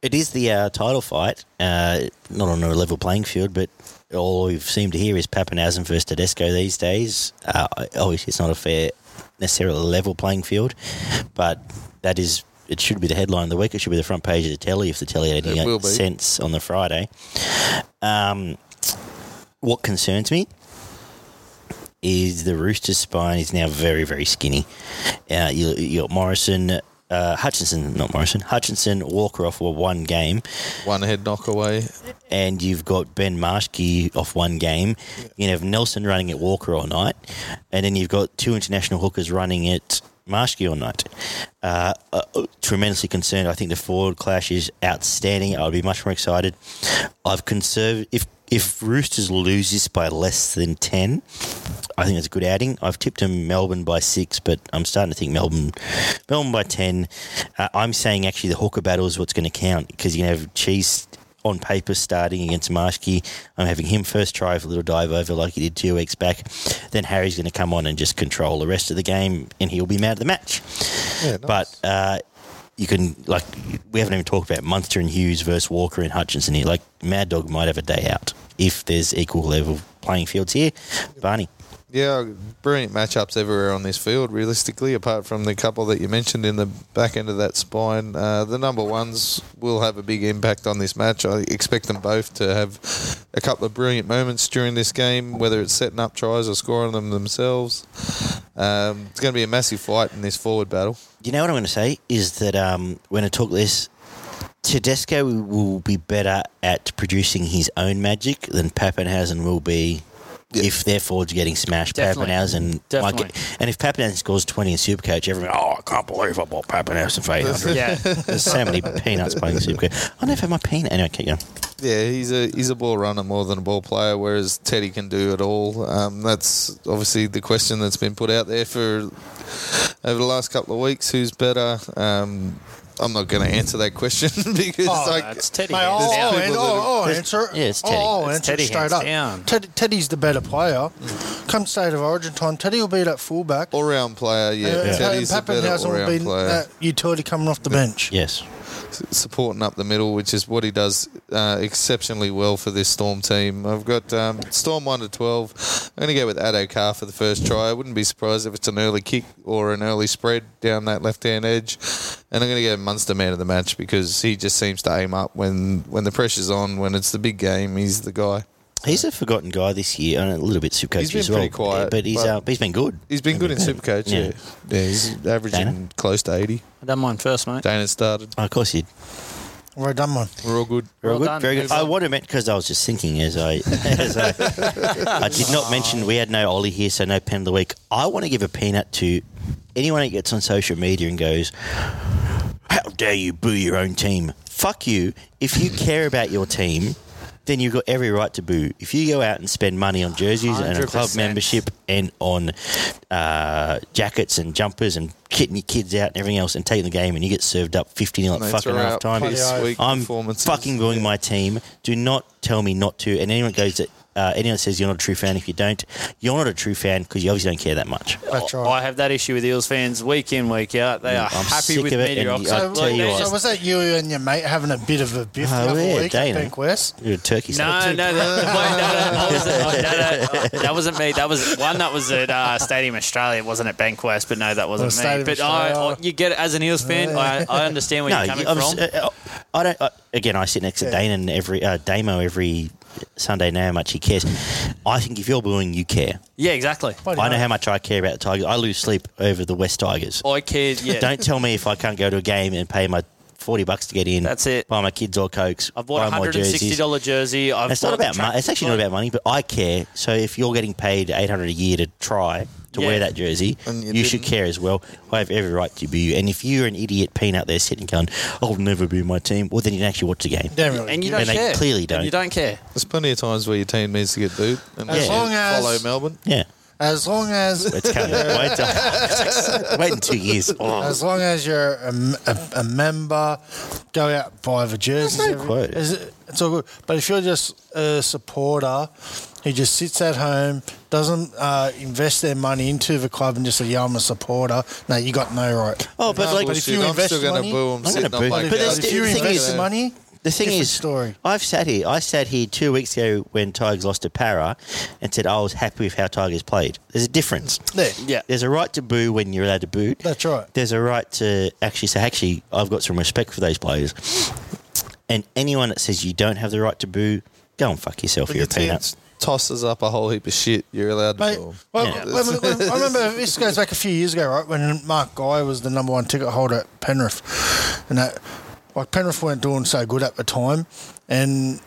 It is the uh, title fight, uh, not on a level playing field, but all we've seemed to hear is Papenhuyzen versus Tedesco these days. Uh, obviously, it's not a fair, necessarily level playing field, but that is. It should be the headline of the week. It should be the front page of the telly if the telly had any sense on the Friday. Um, what concerns me is the Roosters spine is now very, very skinny. Uh, you, you got Morrison, uh, Hutchison, not Morrison, Hutchison, Walker off for one game, One head knock away. and you've got Ben Marschke off one game. You have Nelson running at Walker all night, and then you've got two international hookers running at Marschke all night. Uh, uh, tremendously concerned. I think the forward clash is outstanding. I would be much more excited. I've conserved if if Roosters lose this by less than ten. I think it's a good outing. I've tipped them Melbourne by six, but I'm starting to think Melbourne, Melbourne by ten. Uh, I'm saying actually the hooker battle is what's going to count because you can have Cheese on paper starting against Marschke. I'm having him first try for a little dive over like he did two weeks back. Then Harry's going to come on and just control the rest of the game, and he'll be mad at the match. Yeah, nice. But uh, you can like we haven't even talked about Munster and Hughes versus Walker and Hutchison here. Like Mad Dog might have a day out if there's equal level playing fields here. Barney. Yeah, brilliant matchups everywhere on this field, realistically, apart from the couple that you mentioned in the back end of that spine. Uh, the number ones will have a big impact on this match. I expect them both to have a couple of brilliant moments during this game, whether it's setting up tries or scoring them themselves. Um, it's going to be a massive fight in this forward battle. You know what I'm going to say is that um, when I talk this, Tedesco will be better at producing his own magic than Papenhuyzen will be. If their forwards are getting smashed, Definitely. Papenhuyzen might Definitely. get. And if Papenhuyzen scores 20 in Supercoach, everyone, oh, I can't believe I bought Papenhuyzen for 800. Yeah, There's so many peanuts playing Supercoach. I never had my peanut. Anyway, keep going. Yeah, he's a he's a ball runner more than a ball player, whereas Teddy can do it all. Um, that's obviously the question that's been put out there for over the last couple of weeks. Who's better? Um, I'm not going to answer that question because Oh, like, that's Teddy. Mate, hands I'll, down. I'll, people an- that I'll, have- I'll There's- answer it. yeah, it's Teddy. I'll, I'll It's answer Teddy straight hands up. down. Teddy, Teddy's the better player. Come state of origin time, Teddy will be that fullback. all round player. Yeah, Uh, Teddy's a better Papenhuyzen all will be round player. that utility coming off the bench. Yes. Supporting up the middle, which is what he does uh, exceptionally well for this Storm team. I've got um, Storm 1 to 12. I'm going to go with Addo Carr for the first try. I wouldn't be surprised if it's an early kick or an early spread down that left hand edge. And I'm going to go Munster man of the match because he just seems to aim up when, when the pressure's on, when it's the big game. He's the guy. He's a forgotten guy this year, and a little bit Supercoach He's been as well. pretty quiet, but he's but- uh, he's been good. He's been good in Supercoach, yeah. Yeah. Yeah, he's averaging Dana? close to 80. I done mine first, mate. Dana started. Oh, of course, he. Well done, man. We're all good. Very Well good. done. Very good. I on. would have meant because I was just thinking as I, as I, I did not mention we had no Ollie here, so no pen of the week. I want to give a peanut to anyone that gets on social media and goes, "How dare you boo your own team?" Fuck you. If you care about your team. Then you've got every right to boo. If you go out and spend money on jerseys and a club membership and on uh, jackets and jumpers and kitting your kids out and everything else and taking the game and you get served up 50 nil at fucking half time, I'm fucking booing my team. Do not tell me not to. And anyone goes that Uh, anyone says you're not a true fan if you don't, you're not a true fan because you obviously don't care that much. That's I have that issue with Eels fans week in, week out. They are I'm happy sick with of it, mediocre. I So, tell you so was that you and your mate having a bit of a biff Oh, the other yeah, week Dana. at West? You're a turkey No, no, that, wait, no, no, that wasn't, oh, no, no, that wasn't me. That was one that was at uh, Stadium Australia. It wasn't at Bankwest, but no, that wasn't Oh, me. Stadium But I, I, Australia. you get it as an Eels fan. I, I understand where No, you're coming you- I'm from. s- uh, I don't. Uh, again, I sit next to Yeah. and every uh, Damo every Sunday. Know how much he cares. I think if you're booing, you care. yeah, exactly. I know hell. how much I care about the Tigers. I lose sleep over the West Tigers. I care. Yeah, Don't tell me if I can't go to a game and pay my forty bucks to get in. That's it. Buy my kids or cokes. I've bought a hundred and sixty dollar jersey. I've It's not about money. It's actually not about money, but I care. So if you're getting paid eight hundred a year to try to Yeah. wear that jersey, you, you should care as well. I have every right to boo you. And if you're an idiot peanut out there sitting going, "I'll never boo my team," well, then you can actually watch the game. Don't really And you give don't And they care. clearly don't. you don't care. There's plenty of times where your team needs to get booed. And As you long as- follow Melbourne. Yeah, As long as it's coming. wait, till- wait in two years. Oh. as long as you're a member, go out buy the jerseys. There's no every- quote. Is it- It's all good. But if you're just a supporter who just sits at home, doesn't uh, invest their money into the club, and just say, "Yeah, I'm a supporter," no, you got no right. Oh, but No like, But if bullshit. you I'm invest still going to money- boo them I'm gonna boo them. But, But if the- you thing invest is- money, The thing Different is, story. I've sat here. I sat here two weeks ago when Tigers lost to Para, and said I was happy with how Tigers played. There's a difference. there. Yeah. There's a right to boo when you're allowed to boo. That's right. There's a right to actually say, actually, I've got some respect for those players. And anyone that says you don't have the right to boo, go and fuck yourself. But You're your a peanut. Team tosses up a whole heap of shit. You're allowed to Mate, boo 'em. well, Yeah. when- when- when- I remember this goes back a few years ago, right? When Mark Geyer was the number one ticket holder at Penrith, and that like Penrith weren't doing so good at the time, and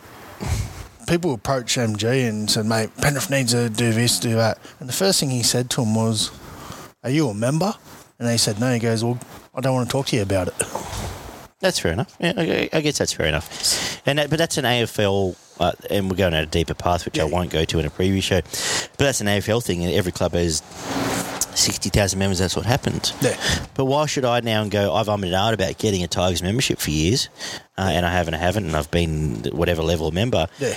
people approached MG and said, "Mate, Penrith needs to do this, do that." And the first thing he said to him was, "Are you a member?" And they said, "No." He goes, "Well, I don't want to talk to you about it." That's fair enough. Yeah, I, I guess that's fair enough. And that, but that's an AFL, uh, and we're going down a deeper path, which I won't go to in a preview show. But that's an AFL thing, and every club has sixty thousand members. That's what happens. Yeah. But why should I now go? I've ummed and ahed about getting a Tigers membership for years, uh, and I haven't, I haven't, and I've been whatever level member. Yeah,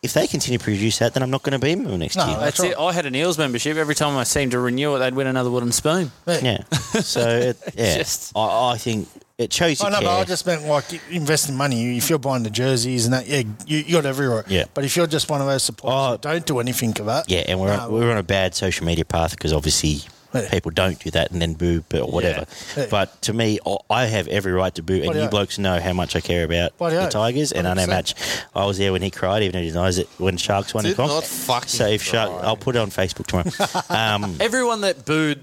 If they continue to produce that, then I'm not going to be a member next No, year. That's right. it. I had an Eels membership. Every time I seemed to renew it, they'd win another wooden spoon. Yeah. So it, yeah, just- I, I think it shows you I know, care. but I just meant like investing money. If you're buying the jerseys and that, yeah, you, you got every right. Yeah. But if you're just one of those supporters Oh. who don't do anything of that, Yeah, and we're No, we're on a bad social media path because obviously Yeah. people don't do that and then boo or whatever. Yeah. But to me, I- I have every right to boo, and Bloody you oath. blokes know how much I care about Bloody the oath. Tigers, and I know 100%. much. I was there when he cried, even though he denies it when Sharks won. in Did comp. not fucking So if Shark, cry. I'll put it on Facebook tomorrow. um, Everyone that booed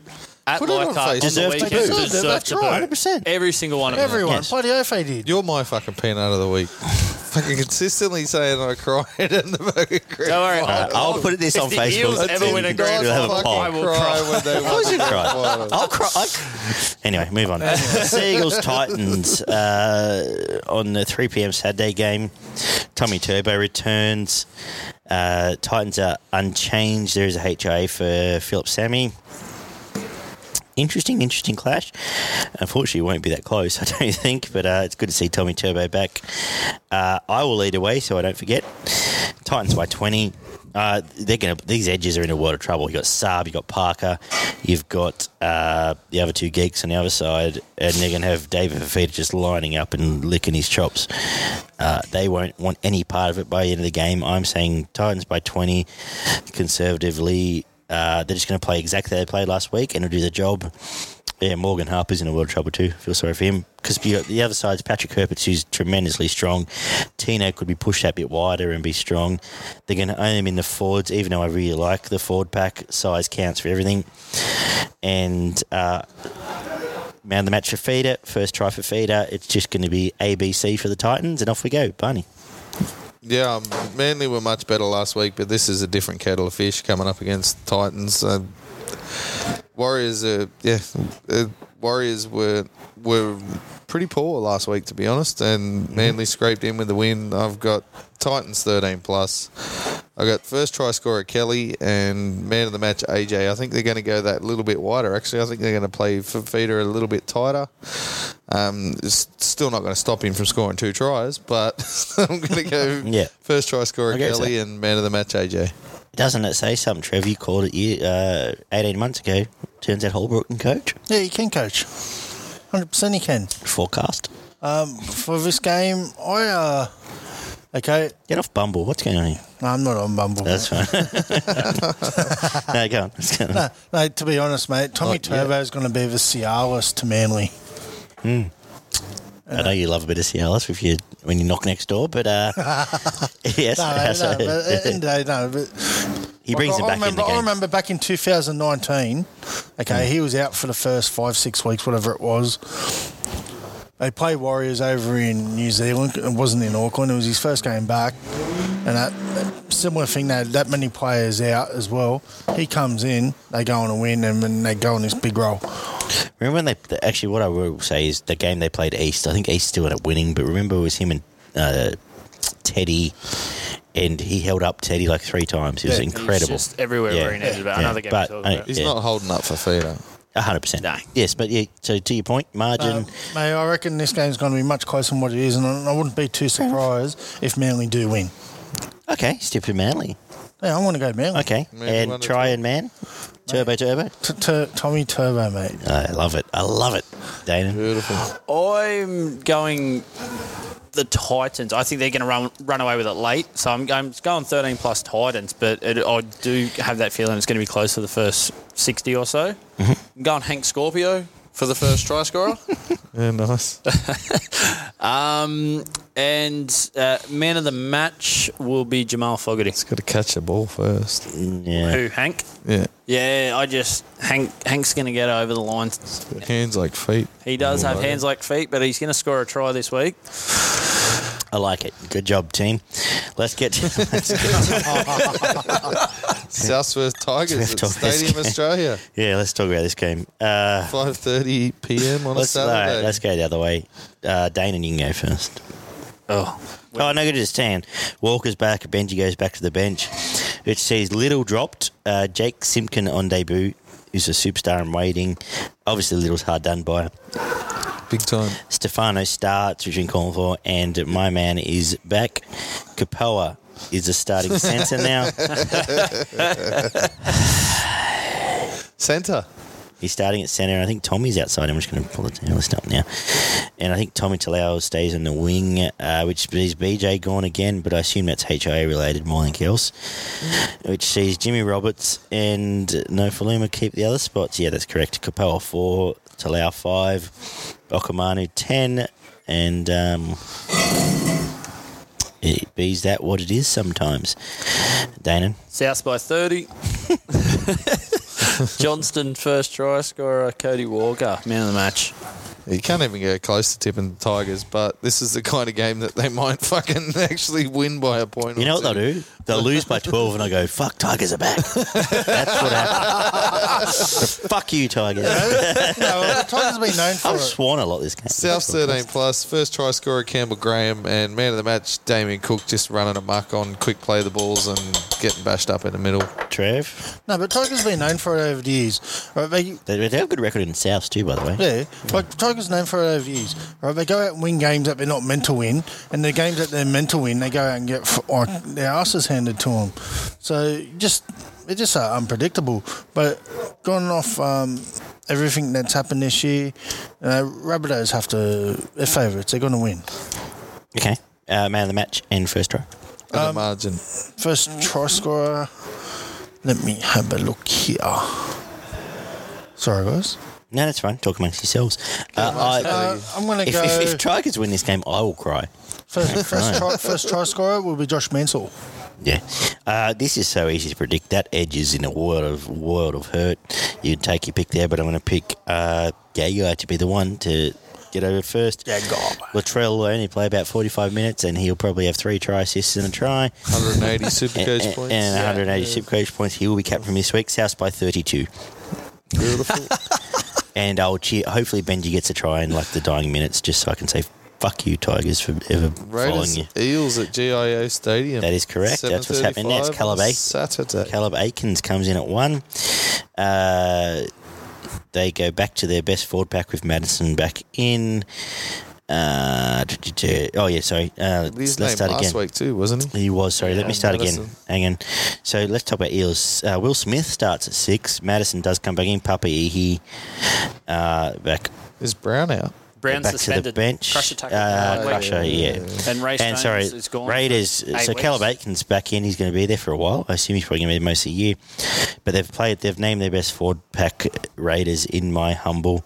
at Put it on Leichhardt on, Facebook. the Deserve to weekend boo. deserved That's to right. boo. 100%. Every single one of them. everyone, Yes. bloody oath they did. You're my fucking peanut of the week. fucking consistently saying I cried in the fucking grand Don't worry. uh, I'll put this If on the Facebook. Eels ever win a grand We'll have a final, poll. I will cry cry. when they Of course you the cry. final. I'll cry. I- Anyway, move on. Seagulls Titans uh, on the 3 p.m. Saturday game. Tommy Turbo returns. Uh, Titans are unchanged. There is a HIA for Phillip Sami. Interesting, interesting clash. Unfortunately, it won't be that close, I don't think, but uh, it's good to see Tommy Turbo back. Uh, I will lead away so I don't forget. Titans by 20. Uh, they're gonna. These edges are in a world of trouble. You have got Saab, you have got Parker, you've got uh, the other two geeks on the other side, and they're gonna have David Fifita just lining up and licking his chops. Uh, they won't want any part of it by the end of the game. I'm saying Titans by 20, conservatively. Uh, they're just going to play exactly how they played last week and it'll do the job. Yeah, Morgan Harper's in a world of trouble too. Feel sorry for him because the other side's Patrick Herbert's who's tremendously strong. Tino could be pushed that bit wider and be strong. They're going to own him in the forwards, even though I really like the forward pack. Size counts for everything. And uh, man, the match for Feeder, first try for Feeder. It's just going to be ABC for the Titans, and off we go, Barney. Yeah, um, Manly were much better last week, but this is a different kettle of fish coming up against Titans. Uh, Warriors are yeah. Uh, Warriors were were pretty poor last week, to be honest, and Manly scraped in with the win. I've got Titans thirteen plus. I got first try scorer Kelly and man of the match AJ. I think they're going to go that little bit wider. Actually, I think they're going to play Fifita a little bit tighter. Um, it's still not going to stop him from scoring two tries, but I'm going to go Yeah. first try scorer so- Kelly and man of the match AJ. Doesn't it say something, Trev? You called it year, uh, 18 months ago. Turns out Holbrook can coach. Yeah, he can coach. 100% he can. Forecast. Um, for this game, I, uh, okay, Get off Bumble. What's going on here? no, I'm not on Bumble. That's mate. fine. no, go on. Go on. No, no, to be honest, mate, Tommy yet. Turbo is going to be the Cialis to Manly. I know you love a bit of Cialis if you when you knock next door, but uh, yes, No, that's- no, but at the end of the day, no. But he brings I, him I back remember, in the game. I remember back in 2019, okay, he was out for the first five, six weeks, whatever it was. They played Warriors over in New Zealand. It wasn't in Auckland. It was his first game back. And that, that similar thing, they had that many players out as well. He comes in, they go on a win, and then they go on this big roll. Remember when they actually what I will say is the game they played East. I think East still ended up winning, but remember it was him and uh, Teddy, and he held up Teddy like three times. It was Yeah. He's incredible. just everywhere Yeah. where he needed. But Yeah. another game But, to talk uh, about. He's Yeah. not holding up for Fifita. A hundred percent. No. Yes, but yeah. So to your point, margin. Um, mate, I reckon this game's going to be much closer than what it is, and I I wouldn't be too surprised if Manly do win. okay, step in Manly. Yeah, I want to go Manly. Okay, Man, one and to try and man, turbo turbo. T- t- Tommy Turbo, mate. I love it. I love it, Dana. Beautiful. I'm going the Titans. I think they're going to run run away with it late. So I'm, I'm going 13 plus Titans, but it, I do have that feeling it's going to be close to the first 60 or so. I'm going Hank Scorpio for the first try scorer. Yeah, nice. um, and uh, man of the match will be Jamal Fogarty. He's got to catch the ball first. Yeah. Who, Hank? Yeah. Yeah, I just Hank. Hank's going to get over the line. Hands like feet. He does Oh, have okay. hands like feet, but he's going to score a try this week. I like it. Good job, team. Let's get. let's get Southwest Tigers at Talk this Stadium game. Australia. yeah, let's talk about this game. Uh, 5.30 p.m. on a let's, all Saturday. right, let's go the other way. Uh, Dana, you can go first. Oh, Oh, no good to stand. Walker's back. Benji goes back to the bench. It says Liddle dropped. Uh, Jake Simpkin on debut, who's a superstar in waiting. Obviously, Liddle's hard done by. Big time. Stefano starts, which we've been calling for, and my man is back. Kapoa is a starting centre now. Centre. He's starting at centre, and I think Tommy's outside. I'm just going to pull the list up now. And I think Tommy Talau stays on the wing, uh, which is BJ gone again, but I assume that's HIA related more than else. Which sees Jimmy Roberts and Nofoaluma keep the other spots. Yeah, that's correct. Kapoa 4, Talau 5, Okamanu 10, and um, it bees that what it is sometimes. Danon. South by 30. Johnston first try scorer, Cody Walker, man of the match. You can't even go close to tipping the Tigers, but this is the kind of game that they might fucking actually win by a point. You or know what they'll do? They'll lose by 12 and I go, fuck, Tigers are back. That's what happens. fuck you, Tigers. no, the Tigers have been known for I've it. sworn a lot this game. South 13 plus, first try scorer Campbell Graham, and man of the match Damien Cook just running amok on quick play the balls and getting bashed up in the middle. Trev. No, but Tigers have been known for it over the years. Right, they, They, they have a good record in South too, by the way. yeah, like Tigers known for it over the years. Right, they go out and win games that they're not meant to win, and the games that they're meant to win, they go out and get f- their asses handed to them. So just they're just uh, unpredictable. But going off um, everything that's happened this year, you know, Rabbitohs have to. They're favourites. They're going to win. Okay. Uh, man of the match and first try. And Um, the margin. First try scorer. Let me have a look here. Sorry, guys. No, that's fine. Talk amongst yourselves. Uh, I, Uh, I'm going to if, go. if, if Tigers win this game, I will cry. first, first, try, first try scorer will be Josh Mansour. Yeah, uh, this is so easy to predict. That edge is in a world of world of hurt. You can take your pick there, but I'm going to pick uh, Gagai to be the one to get over first. Yeah, go. Latrell will only play about 45 minutes, and he'll probably have three try assists and a try. 180 super and, coach and- points. and 180 super coach points. He will be captain this week. South by 32. Beautiful. And I'll cheer. Hopefully, Benji gets a try in like the dying minutes, just so I can say "fuck you, Tigers" for ever following Raiders you. Eels at GIO Stadium. That is correct. That's what's happening next. 7:35 Caleb A. Saturday. Caleb Aekins comes in at one. Uh, they go back to their best forward pack with Madison back in. Uh, oh yeah, sorry. Uh, let's start last again. week too, wasn't he? He was sorry. Let me start again. Hang on. So let's talk about Eels. Uh, Will Smith starts at six. Madison does come back in. Papalii uh, back Is Brown out? Brown back to the bench. Crusher tackle. Uh, Crusher, yeah. And Ray And Stones sorry, is gone. Raiders. So weeks. Caleb Aekins back in. He's going to be there for a while. I assume he's probably going to be most of the year. But they've played. They've named their best forward pack Raiders in my humble.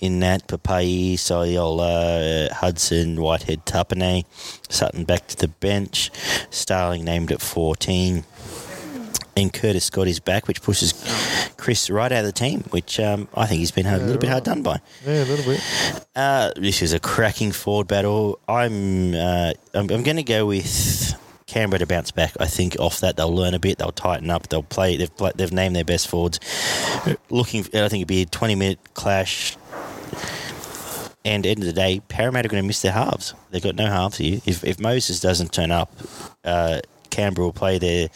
In that, Papalii, Soliola, Hudson, Whitehead, Tapine, Sutton back to the bench. Starling named at fourteen. And Curtis Scott is back, which pushes Chris right out of the team, which um, I think he's been a little bit hard done by. Yeah, a little bit. Uh, this is a cracking forward battle. I'm uh, I'm, I'm going to go with Canberra to bounce back. I think off that they'll learn a bit. They'll tighten up. They'll play. They've play, they've named their best forwards. Looking, I think it'd be a 20 minute clash. And end of the day, Parramatta are going to miss their halves. They've got no halves here. If, if Moses doesn't turn up, uh, Canberra will play their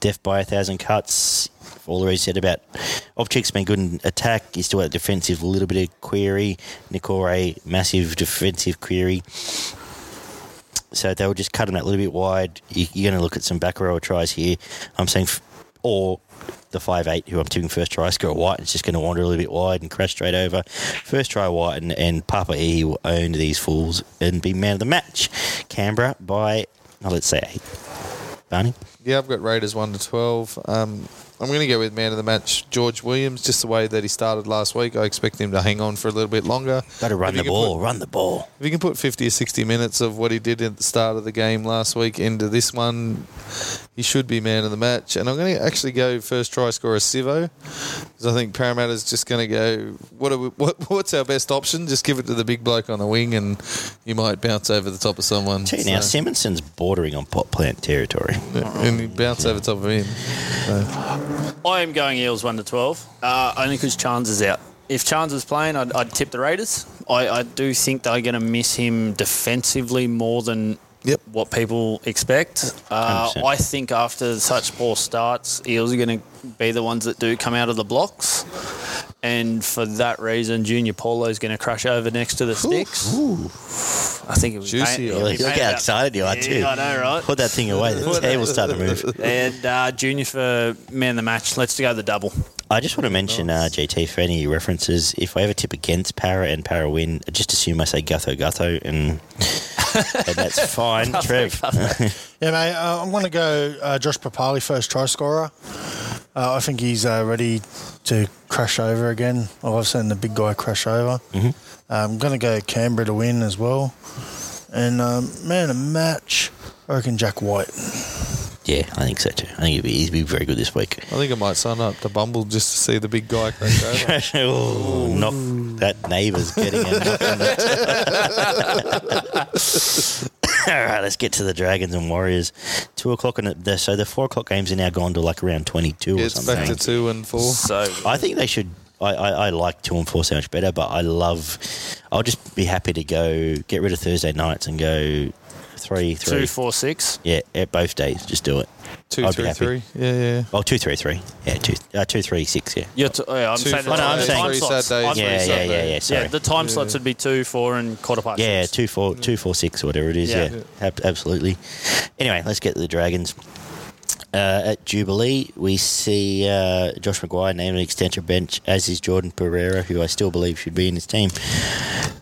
death by a thousand cuts. All the reason said about Opacic's been good in attack. He's still got a defensive little bit of query. Niukore, massive defensive query. So they'll just cut him that little bit wide. You- You're going to look at some back row tries here. I'm saying, or the five eight who I'm tipping first try score White is just going to wander a little bit wide and crash straight over. First try White and, and Papa E will own these fools and be man of the match. Canberra by, oh, let's say eight. Barney? Yeah, I've got Raiders one to twelve. Um, I'm going to go with man of the match, George Williams. Just the way that he started last week, I expect him to hang on for a little bit longer. Got to run the ball, put- run the ball. If you can put 50 or 60 minutes of what he did at the start of the game last week into this one, he should be man of the match. And I'm going to actually go first try scorer Sivo, because I think Parramatta's just going to go. What, are we, what What's our best option? Just give it to the big bloke on the wing, and you might bounce over the top of someone. Tell you now, So- Simonsson's bordering on pot plant territory. and you bounce over top of him. So, I am going Eels 1 to 12, uh, only because Chance is out. If Chance was playing, I'd, I'd tip the Raiders. I, I do think they're going to miss him defensively more than Yep. what people expect. Uh, I think after such poor starts, Eels are going to be the ones that do come out of the blocks. And for that reason, Junior Paulo is going to crush over next to the sticks. I think it was Juicy, pain- I it'll like be Look how about- excited you are, Yeah, too. I know, right? Put that thing away. The table's starting to move. And uh, Junior for man of the match. Let's go the double. I just want to mention, uh, JT, for any references, if I ever tip against Para and Para win, just assume I say Gutho Gutho, and, and that's fine. Trev. Yeah, mate. Uh, I'm going to go uh, Josh Papalii first try scorer. Uh, I think he's uh, ready to crash over again. Well, I've seen the big guy crash over. Mm-hmm. I'm going to go Canberra to win as well. And um, man, a match. I reckon Jack Wighton. yeah, I think so too. I think he'll be, he'll be very good this week. I think I might sign up to Bumble just to see the big guy crash over. oh, knock that neighbour's getting a knock on the All right, let's get to the Dragons and Warriors. Two o'clock, and the, so the four o'clock games are now gone to like around twenty-two or something. it's back to two and four. So I think they should. I, I, I like two and four so much better, but I love. I'll just be happy to go get rid of Thursday nights and go three, three. two, four, six. Yeah, at both days. Just do it. Two, I'd be three, happy. three. Yeah, yeah. Oh, two, three, three. Yeah, two, uh, two, three, six. Yeah. You're t- yeah, I'm Two saying for the Oh, no, I'm time, saying- time Three slots. Saturdays, I'm three Yeah, yeah, yeah, yeah. Sorry. Yeah, the time slots would be two, four, and quarter past. Yeah, six. two, four, two, four, six, or whatever it is. Yeah. Yeah, Ab- absolutely. Anyway, let's get to the Dragons. Uh, at Jubilee, we see uh, Josh McGuire named an extension bench, as is Jordan Pereira, who I still believe should be in his team.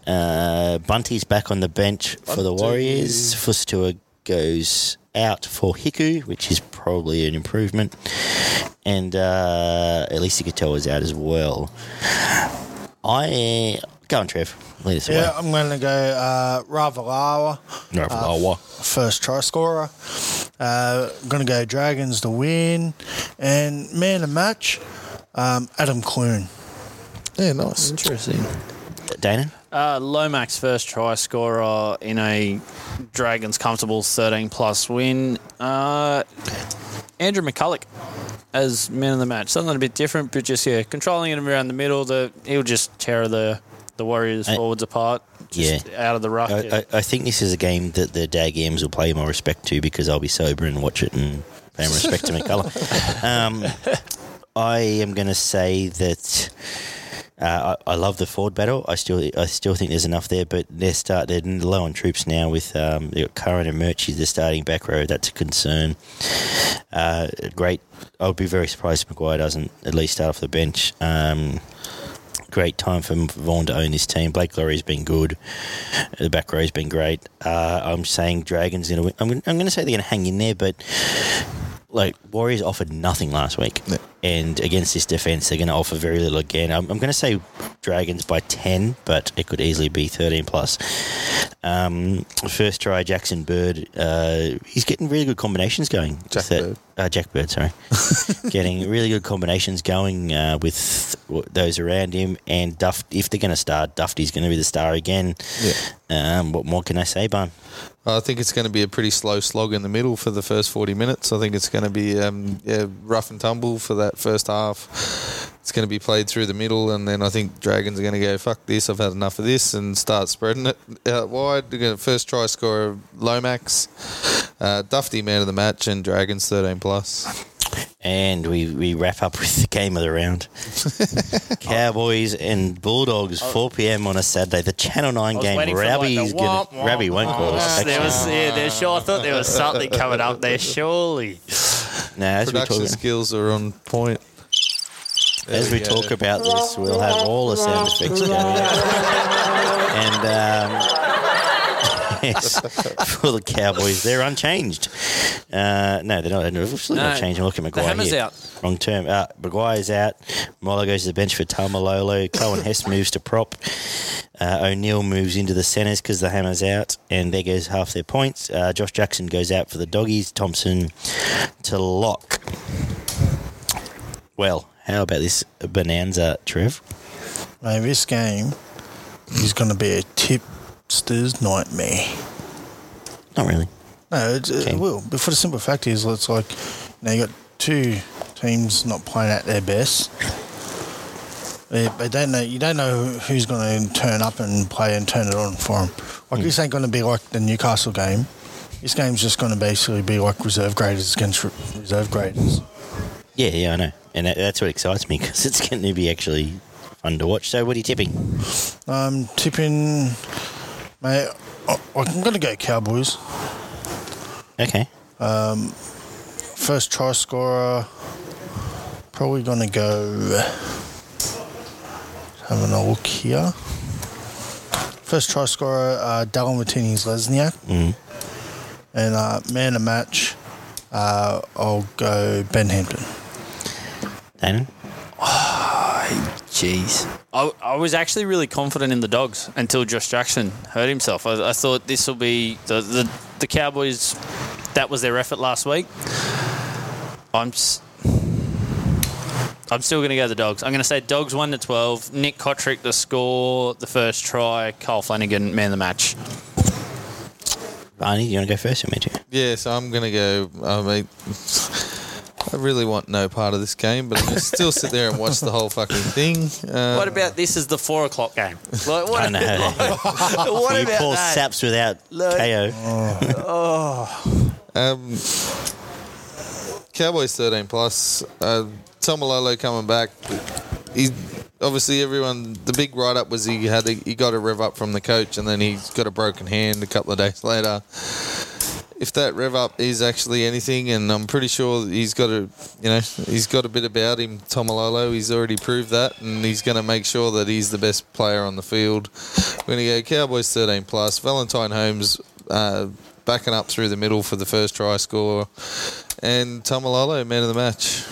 Uh, Bunty's back on the bench for the Bunty. Warriors. Fusitu'a goes out for Hiku, which is probably an improvement. And uh, Eliesa Katoa is out as well. I go on, Trev. Lead us Yeah, away. I'm going to go uh, Ravalawa. No, Uh, first try scorer. Uh, going to go Dragons to win. And man of match, um, Adam Clune. Yeah, nice. Interesting. Dana? Uh, Lomax first try scorer in a Dragons comfortable 13 plus win. Uh, Andrew McCullough. as man of the match. Something a bit different, but just yeah, controlling him around the middle. The he'll just tear the the Warriors I- forwards apart. Just out of the ruck. I, yeah. I, I think this is a game that the Dag Ams will play more respect to because I'll be sober and watch it and pay more respect to McCullough. Um, I am going to say that uh, I, I love the Ford battle. I still I still think there's enough there, but they're start they're low on troops now with um, Curran and Murchie, the starting back row. That's a concern. Uh, great. I would be very surprised if McGuire doesn't at least start off the bench. Um, great time for Vaughan to own this team. Blake Lawrie's been good. The back row's been great. Uh, I'm saying Dragons going to win. I'm, I'm going to say they're going to hang in there, but like Warriors offered nothing last week, Yeah. and against this defense, they're going to offer very little again. I'm, I'm going to say Dragons by ten, but it could easily be 13 plus. Um, first try, Jackson Bird. Uh, he's getting really good combinations going. Jack That- Bird. Uh, Jack Bird, sorry. getting really good combinations going uh, with those around him. And Duff, if they're going to start, Dufty's going to be the star again. Yeah. Um, what more can I say, Bun? I think it's going to be a pretty slow slog in the middle for the first 40 minutes. I think it's going to be um, yeah, rough and tumble for that first half. It's going to be played through the middle, and then I think Dragons are going to go, fuck this, I've had enough of this, and start spreading it out wide. First try scorer, Lomax, uh, Dufty man of the match, and Dragons 13 plus. And we, we wrap up with the game of the round. Cowboys and Bulldogs, 4 p.m. on a Saturday. The Channel 9 game. waiting for, like, Robbie gonna, womp, Robbie won't call us. there was yeah, there sure. I thought there was something coming up there. Surely. No, as we, Production talk, skills are on point. There as we go. talk about this, we'll have all the sound effects going. and um, yes, for the Cowboys, they're unchanged. Uh, no, they're not. They're absolutely not changing. Look at the Maguire. hammer's here. out. Wrong term. Uh, Maguire's out. Molo goes to the bench for Taumalolo. Coen Hess moves to prop. Uh, O'Neill moves into the centres because the hammer's out, and there goes half their points. Uh, Josh Jackson goes out for the doggies. Thompson to lock. Well, how about this bonanza, Trev? Mate, this game is going to be a tipster's nightmare. Not really. No, it, Okay. it will. But for the simple fact is, it's like, you know, you got two teams not playing at their best. They, they don't know. You don't know who's going to turn up and play and turn it on for them. Like this ain't going to be like the Newcastle game. This game's just going to basically be like reserve graders against reserve graders. Yeah, yeah, I know, and that, that's what excites me because it's going to be actually fun to watch. So, what are you tipping? I'm um, tipping, mate. I, I'm going to go Cowboys. Okay, First try scorer, probably going to go. Having a look here. First try scorer, uh, Dallin Watene-Zelezniak. Mhm. And uh, man of match, uh, I'll go Ben Hampton. Danon. Jeez. I, I was actually really confident in the dogs until Josh Jackson hurt himself. I, I thought this will be the, the the Cowboys. That was their effort last week. I'm s- I'm still going to go the dogs. I'm going to say dogs one to twelve. Nick Cotric the score, the first try. Cole Flanagan man of the match. Barney, do you want to go first or me too? Yeah, so I'm going to go. I mean, I really want no part of this game, but I'm going to still sit there and watch the whole fucking thing. Uh, What about this is the four o'clock game? Like, what, I know. what you about poor that? saps without Look. KO. Um, Cowboys 13 plus. Uh, Taumalolo coming back. He's obviously everyone. The big write up was he had a, he got a rev up from the coach, and then he's got a broken hand a couple of days later. If that rev up is actually anything, and I'm pretty sure he's got a, you know, he's got a bit about him, Taumalolo. He's already proved that, and he's going to make sure that he's the best player on the field. We're going to go Cowboys 13 plus. Valentine Holmes uh, backing up through the middle for the first try score, and Taumalolo man of the match.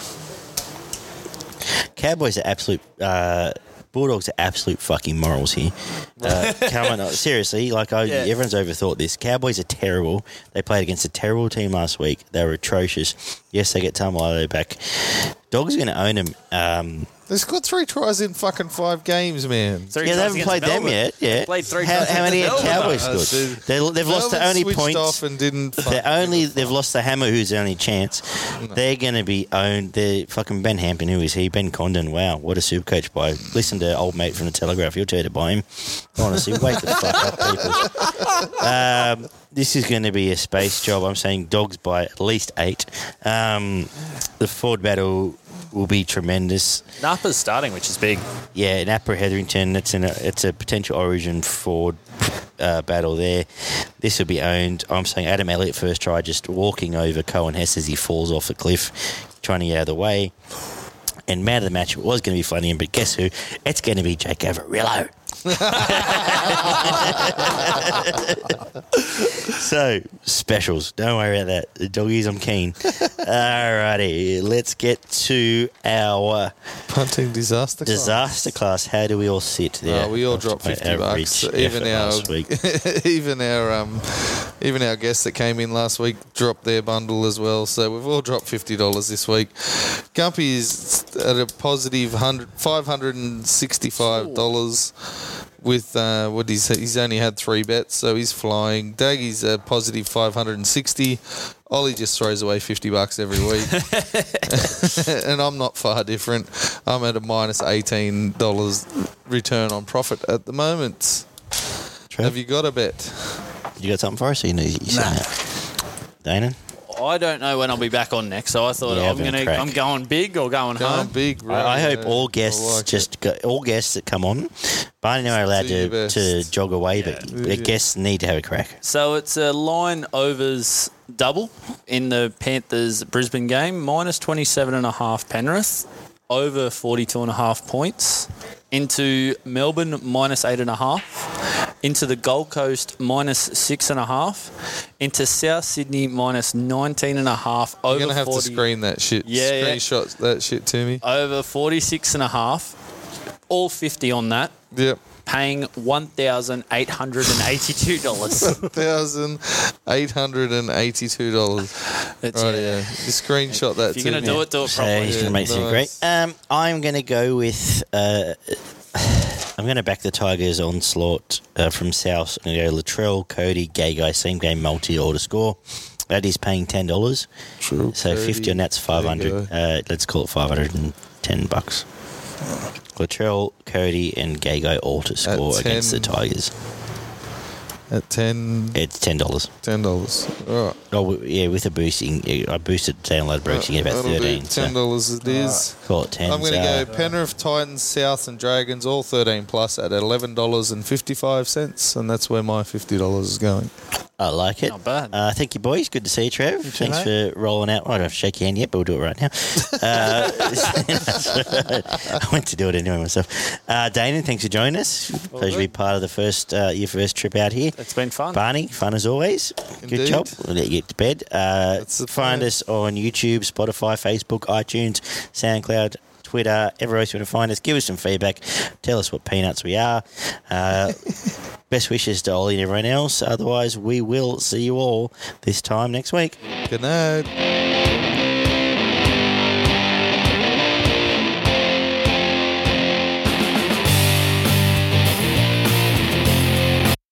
Cowboys are absolute. Uh, Bulldogs are absolute fucking morals here. Uh, come on, seriously, like I, Yeah. everyone's overthought this. Cowboys are terrible. They played against a terrible team last week. They were atrocious. Yes, they get Taumalolo back. Dogs are going to own them. Um, They scored three tries in fucking five games, man. Three Yeah, they haven't against played them yet. Yeah. They played three how, how many have Melbourne. Cowboys Uh, scored? so- They, they've lost the only switched points. off and didn't. They're only they've lost the hammer, who's the only chance. They're going to be owned. They're fucking Ben Hampton. Who is he? Ben Condon. Wow, what a super coach by. Listen to old mate from the Telegraph. You'll tell you to buy him. Honestly, wake the fuck up, people. Um, this is going to be a space job. I'm saying dogs by at least eight. Um, the Ford battle will be tremendous. Napa's starting, which is big. Yeah, Napa Hetherington. It's an it's a potential Origin Ford uh, battle there. This will be owned. I'm saying Adam Elliott first try, just walking over Coen Hess as he falls off the cliff, trying to get out of the way. And man of the match it was going to be Flanagan, but guess who? It's going to be Jake Averillo. so specials. Don't worry about that. The doggies, I'm keen. Alrighty, let's get to our punting disaster. class. disaster class. How do we all sit there? Oh, we all dropped fifty bucks. Even our even our um, even our guests that came in last week dropped their bundle as well. So we've all dropped fifty dollars this week. Gumpy is at a positive hundred five hundred and sixty five dollars. With uh, what he's he's only had three bets, so he's flying. Daggy's a positive five hundred and sixty. Ollie just throws away fifty bucks every week, and I'm not far different. I'm at a minus eighteen dollars return on profit at the moment. Trev, Have you got a bet? you got something for us? Or you know, you saying that? Dana? I don't know when I'll be back on next, so I thought Yeah, I'm having gonna crack. I'm going big or going Going home. big. I, I hope all guests like just go, all guests that come on. Barney and I are allowed Do your to, best. to jog away, but the Yeah. guests need to have a crack. So it's a line overs double in the Panthers Brisbane game, minus 27 and a half Penrith, over 42 and a half points. Into Melbourne, minus eight and a half. Into the Gold Coast, minus six and a half. Into South Sydney, minus 19 and a half. You're Over gonna have 40, to screen that shit. Yeah, yeah. Screenshot that shit to me. Over 46 and a half. All 50 on that. Yep. Paying $1,882. Thousand eight hundred and eighty-two dollars. It's, Right, uh, yeah. Just screenshot that If you're to going me. to do it, do it So properly. he's gonna make it nice. great. Um, I'm going to go with. Uh, I'm going to back the Tigers onslaught uh, from South. I'm going to go Latrell, Cody, Gagai, same game, multi order score. That is paying ten dollars. True, So Cody, fifty on that's five Gay Uh, let's call it five hundred and ten bucks. Latrell, Cody, and Gagai all to score against the Tigers. At ten It's ten dollars. ten dollars. All right. Oh yeah, with a boosting, I boosted download breaks. You get about That'll do. thirteen. Ten So dollars it is. call it ten. I'm going to go Penrith, Titans, South, and Dragons, all 13 plus at $11.55, and that's where my $50 is going. I like it. Not bad. Uh, thank you, boys. Good to see you, Trev. too, Thanks for rolling out. Well, I don't have to shake your hand yet, but we'll do it right now. Uh, I went to do it anyway myself. Uh, Dana, thanks for joining us. Pleasure to be part of the first uh, your first trip out here. It's been fun. Barney, fun as always. Good job. We'll let you get to bed. Uh, find plan. us on YouTube, Spotify, Facebook, iTunes, SoundCloud. Twitter, everywhere else you want to find us. Give us some feedback. Tell us what peanuts we are. Uh, best wishes to Ollie and everyone else. Otherwise, we will see you all this time next week. Good night.